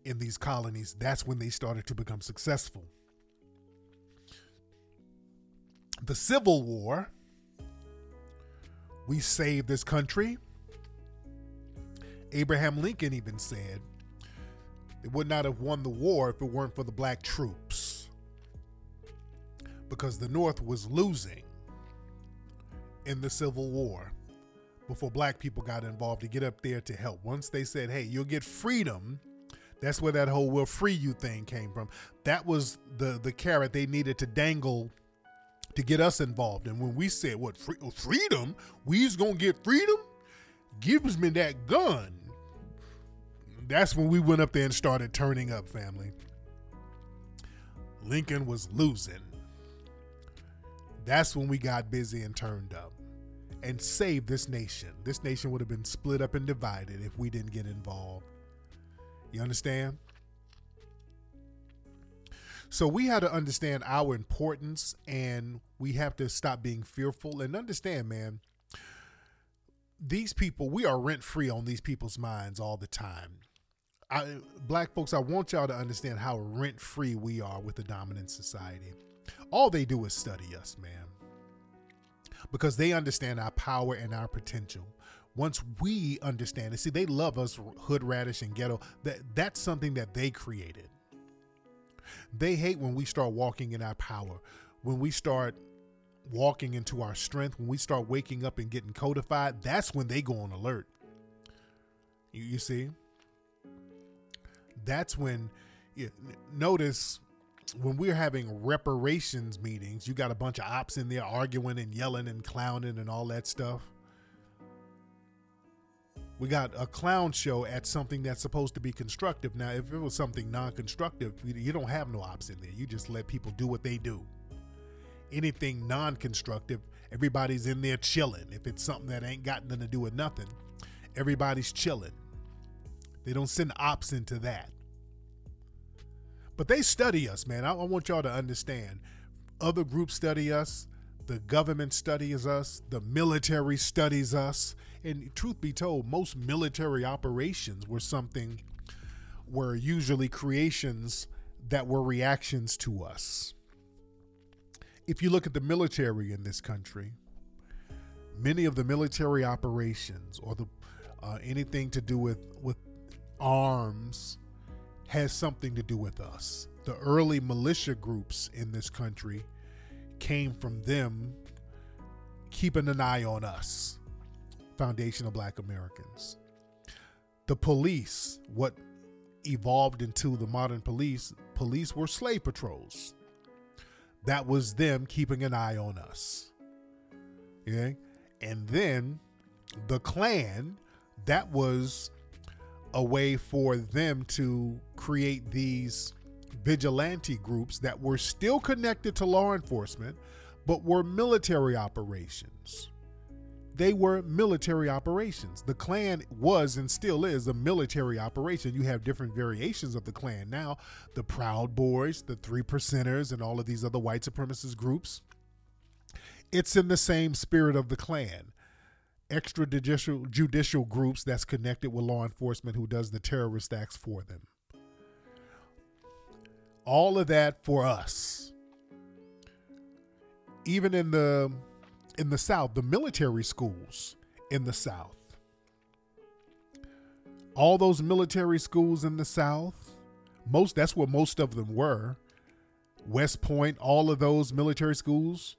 in these colonies. That's when they started to become successful. The Civil War, we saved this country Abraham Lincoln even said they would not have won the war if it weren't for the black troops. Because the North was losing in the Civil War before black people got involved to get up there to help. Once they said, hey, you'll get freedom, that's where that whole we'll free you thing came from. That was the, the carrot they needed to dangle to get us involved. And when we said, what, free, freedom? We's gonna get freedom? Gives me that gun that's when we went up there and started turning up, family. Lincoln was losing. That's when we got busy and turned up and saved this nation. This nation would have been split up and divided if we didn't get involved. You understand? So we had to understand our importance and we have to stop being fearful and understand, man, these people, we are rent free on these people's minds all the time. I, black folks, I want y'all to understand how rent free we are with the dominant society. All they do is study us, man, because they understand our power and our potential. Once we understand it, see, they love us, hood radish and ghetto. That that's something that they created. They hate when we start walking in our power, when we start walking into our strength, when we start waking up and getting codified. That's when they go on alert. You, you see that's when notice when we're having reparations meetings, you got a bunch of ops in there arguing and yelling and clowning and all that stuff. We got a clown show at something that's supposed to be constructive. Now, if it was something non constructive, you don't have no ops in there. You just let people do what they do. Anything non constructive, everybody's in there chilling. If it's something that ain't got nothing to do with nothing, everybody's chilling. They don't send ops into that. But they study us, man. I, I want y'all to understand. Other groups study us. The government studies us. The military studies us. And truth be told, most military operations were something, were usually creations that were reactions to us. If you look at the military in this country, many of the military operations or the uh, anything to do with with arms has something to do with us. The early militia groups in this country came from them keeping an eye on us, Foundational Black Americans. The police, what evolved into the modern police, police were slave patrols. That was them keeping an eye on us. Okay? And then the Klan, that was a way for them to create these vigilante groups that were still connected to law enforcement, but were military operations. They were military operations. The Klan was and still is a military operation. You have different variations of the Klan now the Proud Boys, the Three Percenters, and all of these other white supremacist groups. It's in the same spirit of the Klan extrajudicial judicial groups that's connected with law enforcement who does the terrorist acts for them. All of that for us. Even in the in the South, the military schools in the South. All those military schools in the South, most that's where most of them were. West Point, all of those military schools,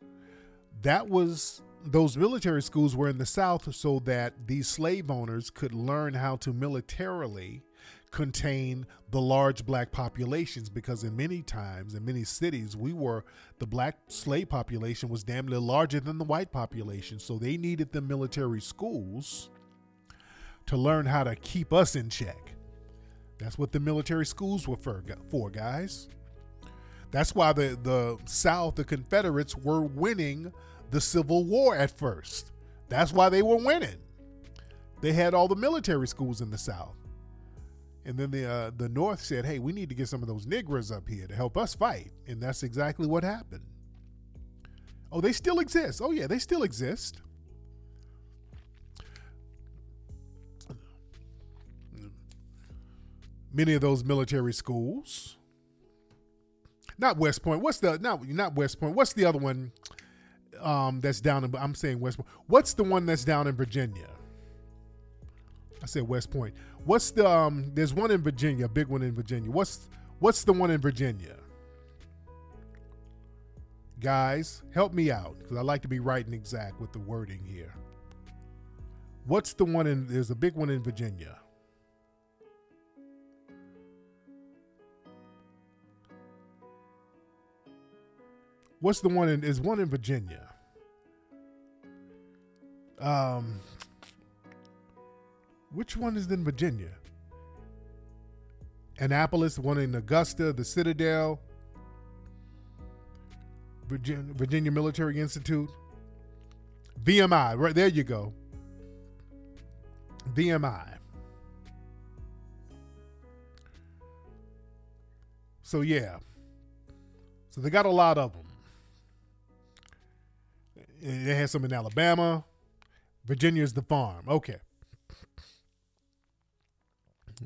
that was those military schools were in the South so that these slave owners could learn how to militarily contain the large black populations because in many times in many cities we were the black slave population was damn near larger than the white population so they needed the military schools to learn how to keep us in check that's what the military schools were for, for guys that's why the the south the confederates were winning the Civil War at first. That's why they were winning. They had all the military schools in the South. And then the uh, the North said, "Hey, we need to get some of those niggers up here to help us fight." And that's exactly what happened. Oh, they still exist. Oh yeah, they still exist. Many of those military schools. Not West Point. What's the not not West Point? What's the other one? um, that's down in I'm saying West Point. What's the one that's down in Virginia? I said West Point. What's the um there's one in Virginia, a big one in Virginia. What's what's the one in Virginia? Guys, help me out because I like to be right and exact with the wording here. What's the one in there's a big one in Virginia. What's the one in is one in Virginia? Um, which one is in Virginia? Annapolis, one in Augusta, the Citadel, Virginia, Virginia Military Institute, VMI. Right there, you go. VMI. So yeah, So they got a lot of them. They had some in Alabama. Virginia's the farm. Okay.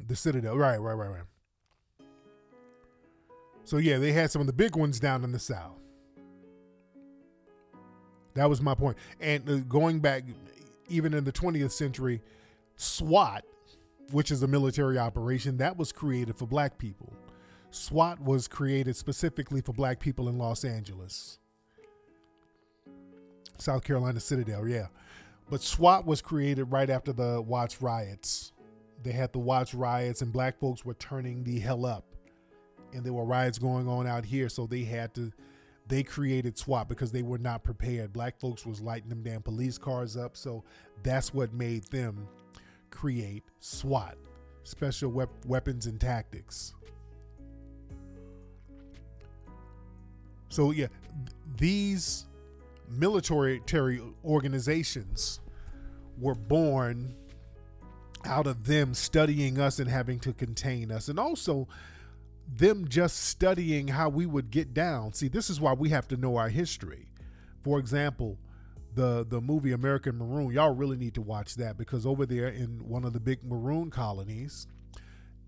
The Citadel. Right, right, right, right. So yeah, they had some of the big ones down in the South. That was my point. And uh, going back, even in the 20th century, SWAT, which is a military operation, that was created for black people. SWAT was created specifically for black people in Los Angeles. South Carolina Citadel, yeah. But SWAT was created right after the Watts riots. They had the Watts riots, and black folks were turning the hell up. And there were riots going on out here, so they had to they created SWAT because they were not prepared. Black folks was lighting them damn police cars up, so that's what made them create SWAT, Special Wep- Weapons and Tactics. So yeah, th- these military organizations were born out of them studying us and having to contain us, and also them just studying how we would get down. See, this is why we have to know our history. For example, the the movie American Maroon, y'all really need to watch that because over there in one of the big maroon colonies,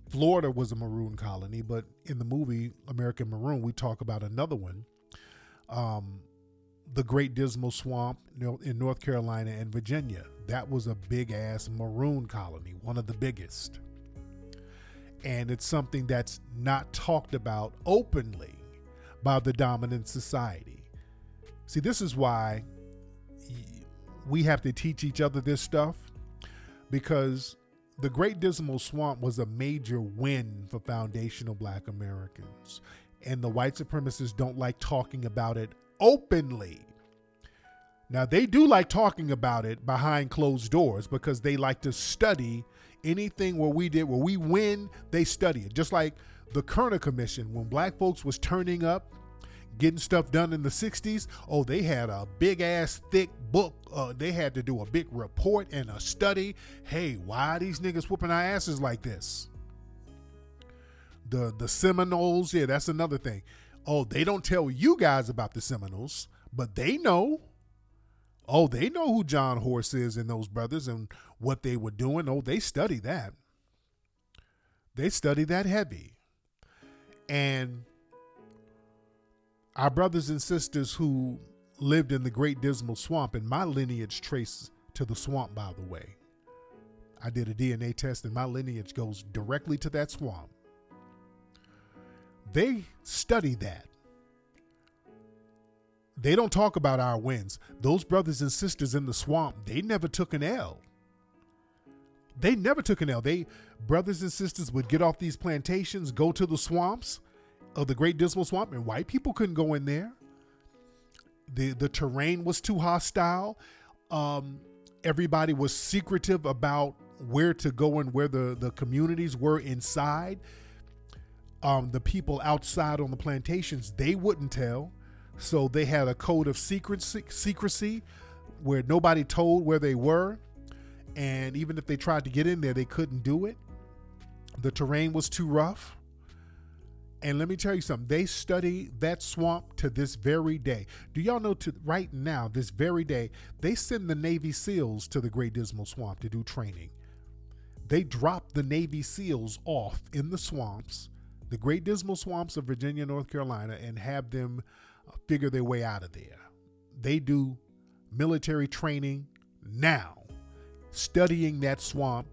Florida was a maroon colony, but in the movie American Maroon, we talk about another one. Um, the Great Dismal Swamp in North Carolina and Virginia. That was a big ass maroon colony, one of the biggest and it's something that's not talked about openly by the dominant society. See, this is why we have to teach each other this stuff because the Great Dismal Swamp was a major win for foundational black Americans. And the white supremacists don't like talking about it openly. Now, they do like talking about it behind closed doors because they like to study anything where we did where we win, they study it. Just like the Kerner Commission, when black folks was turning up, getting stuff done in the 60s, oh, they had a big ass thick book. Uh, they had to do a big report and a study. Hey, why these niggas whooping our asses like this? The the Seminoles, yeah, that's another thing. Oh, they don't tell you guys about the Seminoles, but they know. Oh, they know who John Horse is and those brothers and what they were doing. Oh, they study that. They study that heavy. And our brothers and sisters who lived in the Great Dismal Swamp, and my lineage traces to the swamp, by the way. I did a DNA test, and my lineage goes directly to that swamp. They study that. They don't talk about our wins. Those brothers and sisters in the swamp, they never took an L. They never took an L. They brothers and sisters would get off these plantations, go to the swamps of the Great Dismal Swamp, and white people couldn't go in there. the The terrain was too hostile. Um, everybody was secretive about where to go and where the the communities were inside. Um, the people outside on the plantations they wouldn't tell. So they had a code of secrecy, where nobody told where they were. And even if they tried to get in there, they couldn't do it. The terrain was too rough. And let me tell you something, they study that swamp to this very day. Do y'all know to right now, this very day, they send the Navy SEALs to the Great Dismal Swamp to do training. They drop the Navy SEALs off in the swamps, the Great Dismal Swamps of Virginia, North Carolina, and have them figure their way out of there. They do military training now, studying that swamp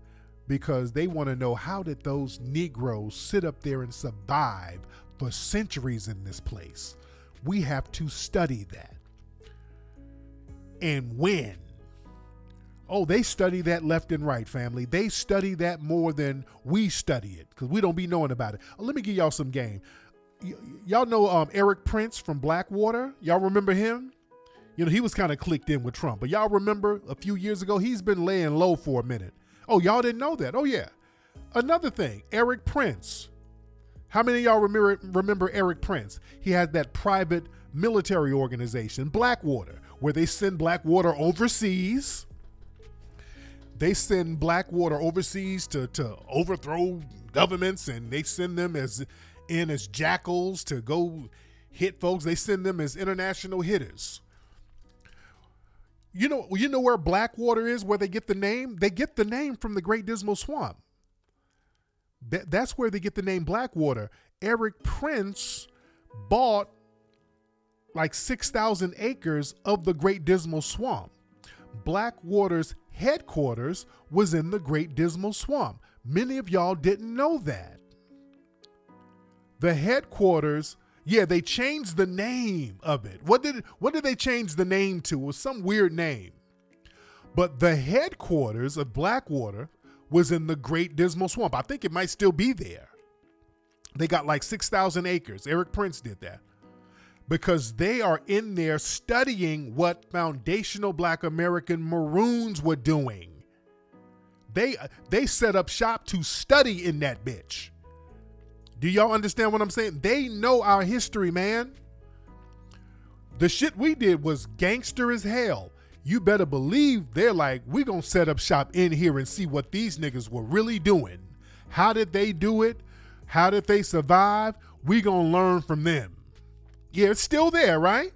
because they want to know how did those Negroes sit up there and survive for centuries in this place. We have to study that. And when? Oh, they study that left and right, family. They study that more than we study it because we don't be knowing about it. let me give y'all some game y'all know um, Erik Prince from Blackwater. Y'all remember him? You know, he was kind of clicked in with Trump. But y'all remember a few years ago, he's been laying low for a minute. Oh, y'all didn't know that? Oh, yeah. Another thing, Erik Prince. How many y'all remember, remember Erik Prince? He had that private military organization, Blackwater, where they send Blackwater overseas. They send Blackwater overseas to, to overthrow governments and they send them as in as jackals to go hit folks. They send them as international hitters. You know, you know where Blackwater is, where they get the name. They get the name from the Great Dismal Swamp. That, that's where they get the name Blackwater. Erik Prince bought like 6,000 acres of the Great Dismal Swamp. Blackwater's headquarters was in the Great Dismal Swamp. Many of y'all didn't know that. The headquarters, yeah, they changed the name of it. What did what did they change the name to? It was some weird name. But the headquarters of Blackwater was in the Great Dismal Swamp. I think it might still be there. They got like 6,000 acres. Erik Prince did that because they are in there studying what foundational black American Maroons were doing. They they set up shop to study in that bitch. Do y'all understand what I'm saying? They know our history, man. The shit we did was gangster as hell. You better believe they're like, we gonna set up shop in here and see what these niggas were really doing. How did they do it? How did they survive? We gonna learn from them. Yeah, it's still there, right?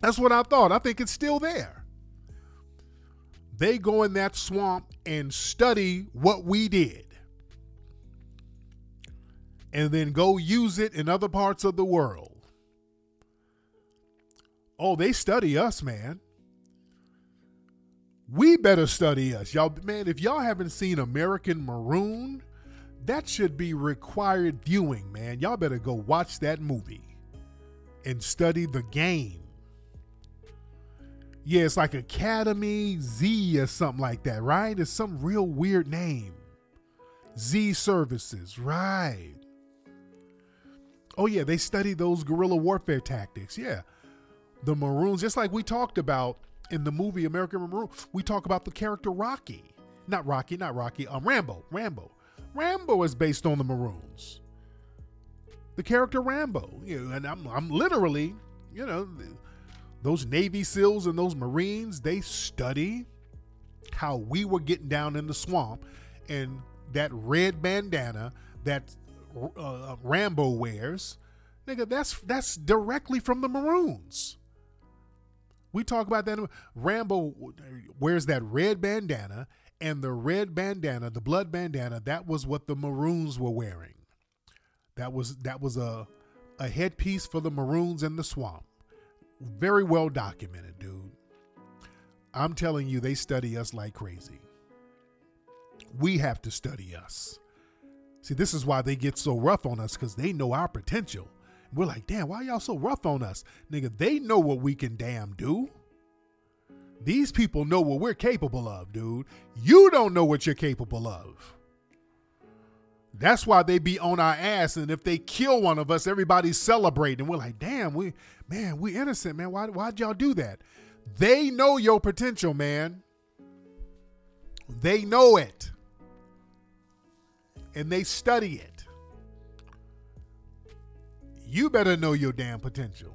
That's what I thought. I think it's still there. They go in that swamp and study what we did. And then go use it in other parts of the world. Oh, they study us, man. We better study us. Y'all, man, if y'all haven't seen American Maroon, that should be required viewing, man. Y'all better go watch that movie and study the game. Yeah, it's like Academy Z or something like that, right? It's some real weird name. Xe Services, right. Oh, yeah, they study those guerrilla warfare tactics. Yeah. The Maroons, just like we talked about in the movie American Maroon, we talk about the character Rocky. Not Rocky, not Rocky, um, Rambo. Rambo. Rambo is based on the Maroons. The character Rambo. You know, and I'm, I'm literally, you know, those Navy SEALs and those Marines, they study how we were getting down in the swamp and that red bandana that uh, uh Rambo wears, nigga, that's that's directly from the Maroons. We talk about that. Rambo wears that red bandana, and the red bandana, the blood bandana, that was what the Maroons were wearing. That was that was a a headpiece for the Maroons in the swamp. Very well documented, dude. I'm telling you, they study us like crazy. We have to study us. See, this is why they get so rough on us because they know our potential. We're like, damn, why y'all so rough on us? Nigga, they know what we can damn do. These people know what we're capable of, dude. You don't know what you're capable of. That's why they be on our ass. And if they kill one of us, everybody's celebrating. We're like, damn, we man, we innocent, man. Why why'd y'all do that? They know your potential, man. They know it. And they study it. You better know your damn potential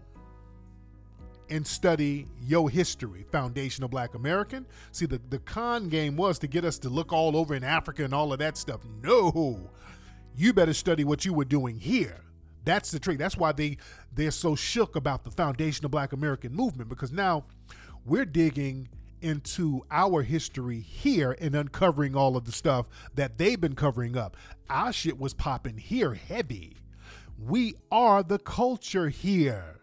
and study your history, foundational black American. See, the, the con game was to get us to look all over in Africa and all of that stuff. No, you better study what you were doing here. That's the trick. That's why they they're so shook about the foundational black American movement because now we're digging into our history here and uncovering all of the stuff that they've been covering up. Our shit was popping here heavy. We are the culture here.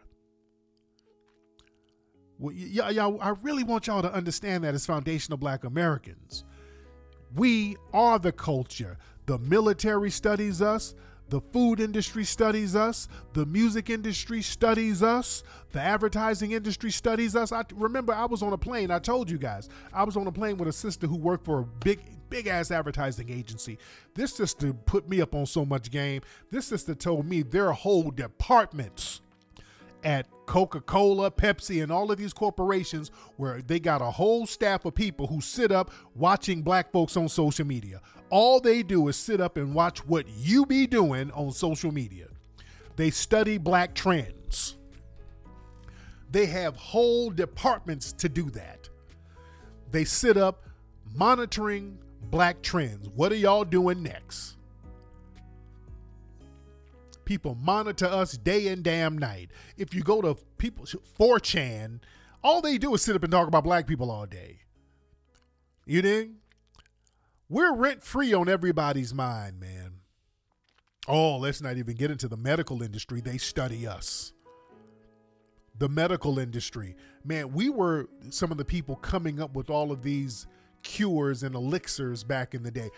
Well, y'all, I really want y'all to understand that as foundational black Americans. We are the culture. The military studies us. The food industry studies us. The music industry studies us. The advertising industry studies us. I remember I was on a plane. I told you guys I was on a plane with a sister who worked for a big, big ass advertising agency. This sister put me up on so much game. This sister told me there are whole departments at Coca Cola, Pepsi, and all of these corporations where they got a whole staff of people who sit up watching black folks on social media. All they do is sit up and watch what you be doing on social media. They study black trends. They have whole departments to do that. They sit up monitoring black trends. What are y'all doing next? People monitor us day and damn night. If you go to people 4chan, all they do is sit up and talk about black people all day. You dig? We're rent free on everybody's mind, man. Oh, let's not even get into the medical industry. They study us. The medical industry. Man, we were some of the people coming up with all of these cures and elixirs back in the day.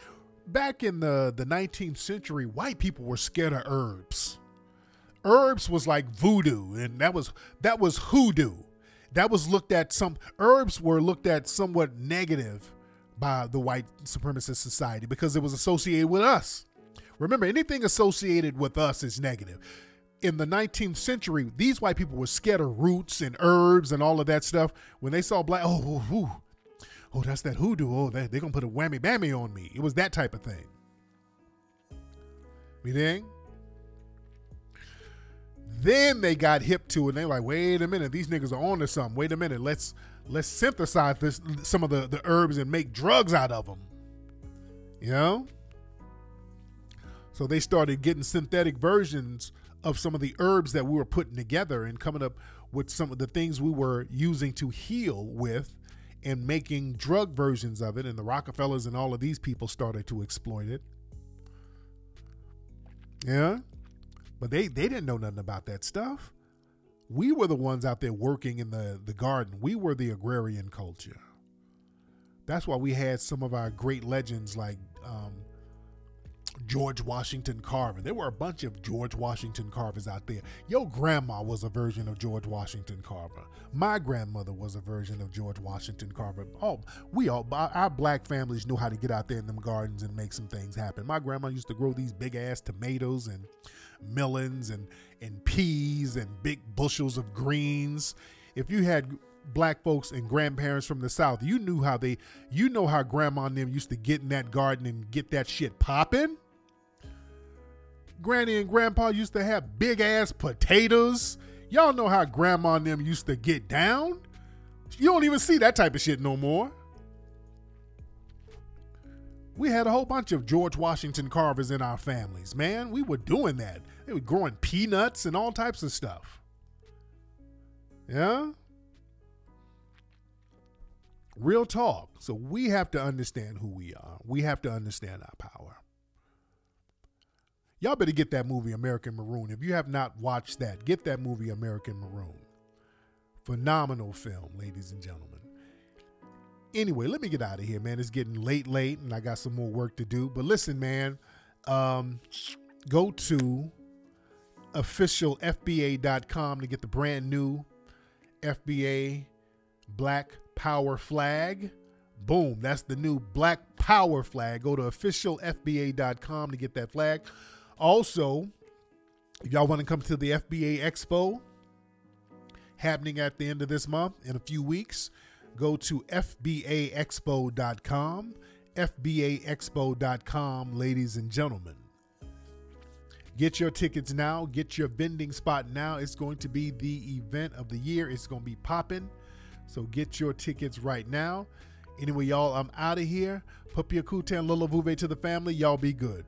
Back in the, the 19th century, white people were scared of herbs. Herbs was like voodoo, and that was that was hoodoo. That was looked at some herbs were looked at somewhat negative by the white supremacist society because it was associated with us. Remember, anything associated with us is negative. In the 19th century, these white people were scared of roots and herbs and all of that stuff. When they saw black, oh, oh, oh, oh that's that hoodoo. Oh, they, they're going to put a whammy bammy on me. It was that type of thing. Think? Then they got hip to it. And they were like, wait a minute, these niggas are on to something. Wait a minute, let's let's synthesize this some of the, the herbs and make drugs out of them. You know? So they started getting synthetic versions of some of the herbs that we were putting together and coming up with some of the things we were using to heal with and making drug versions of it. And the Rockefellers and all of these people started to exploit it. Yeah. But they, they didn't know nothing about that stuff we were the ones out there working in the, the garden. We were the agrarian culture. That's why we had some of our great legends like um, George Washington Carver. There were a bunch of George Washington Carvers out there. Your grandma was a version of George Washington Carver. My grandmother was a version of George Washington Carver. Oh, we all, our black families knew how to get out there in them gardens and make some things happen. My grandma used to grow these big ass tomatoes and melons and and peas and big bushels of greens. If you had black folks and grandparents from the south, you knew how they you know how grandma and them used to get in that garden and get that shit popping. Granny and grandpa used to have big ass potatoes. Y'all know how grandma and them used to get down. You don't even see that type of shit no more. We had a whole bunch of George Washington carvers in our families, man. We were doing that. They were growing peanuts and all types of stuff. Yeah? Real talk. So we have to understand who we are. We have to understand our power. Y'all better get that movie American Maroon. If you have not watched that, get that movie American Maroon. Phenomenal film, ladies and gentlemen. Anyway, let me get out of here, man. It's getting late, late, and I got some more work to do. But listen, man, um, go to officialfba.com to get the brand new FBA Black Power flag. Boom, that's the new Black Power flag. Go to officialfba.com to get that flag. Also, if y'all want to come to the FBA Expo happening at the end of this month in a few weeks, go to FBAExpo.com. FBAExpo.com, ladies and gentlemen. Get your tickets now. Get your vending spot now. It's going to be the event of the year. It's going to be popping. So get your tickets right now. Anyway, y'all, I'm out of here. Pupia Kutan Lula to the family. Y'all be good.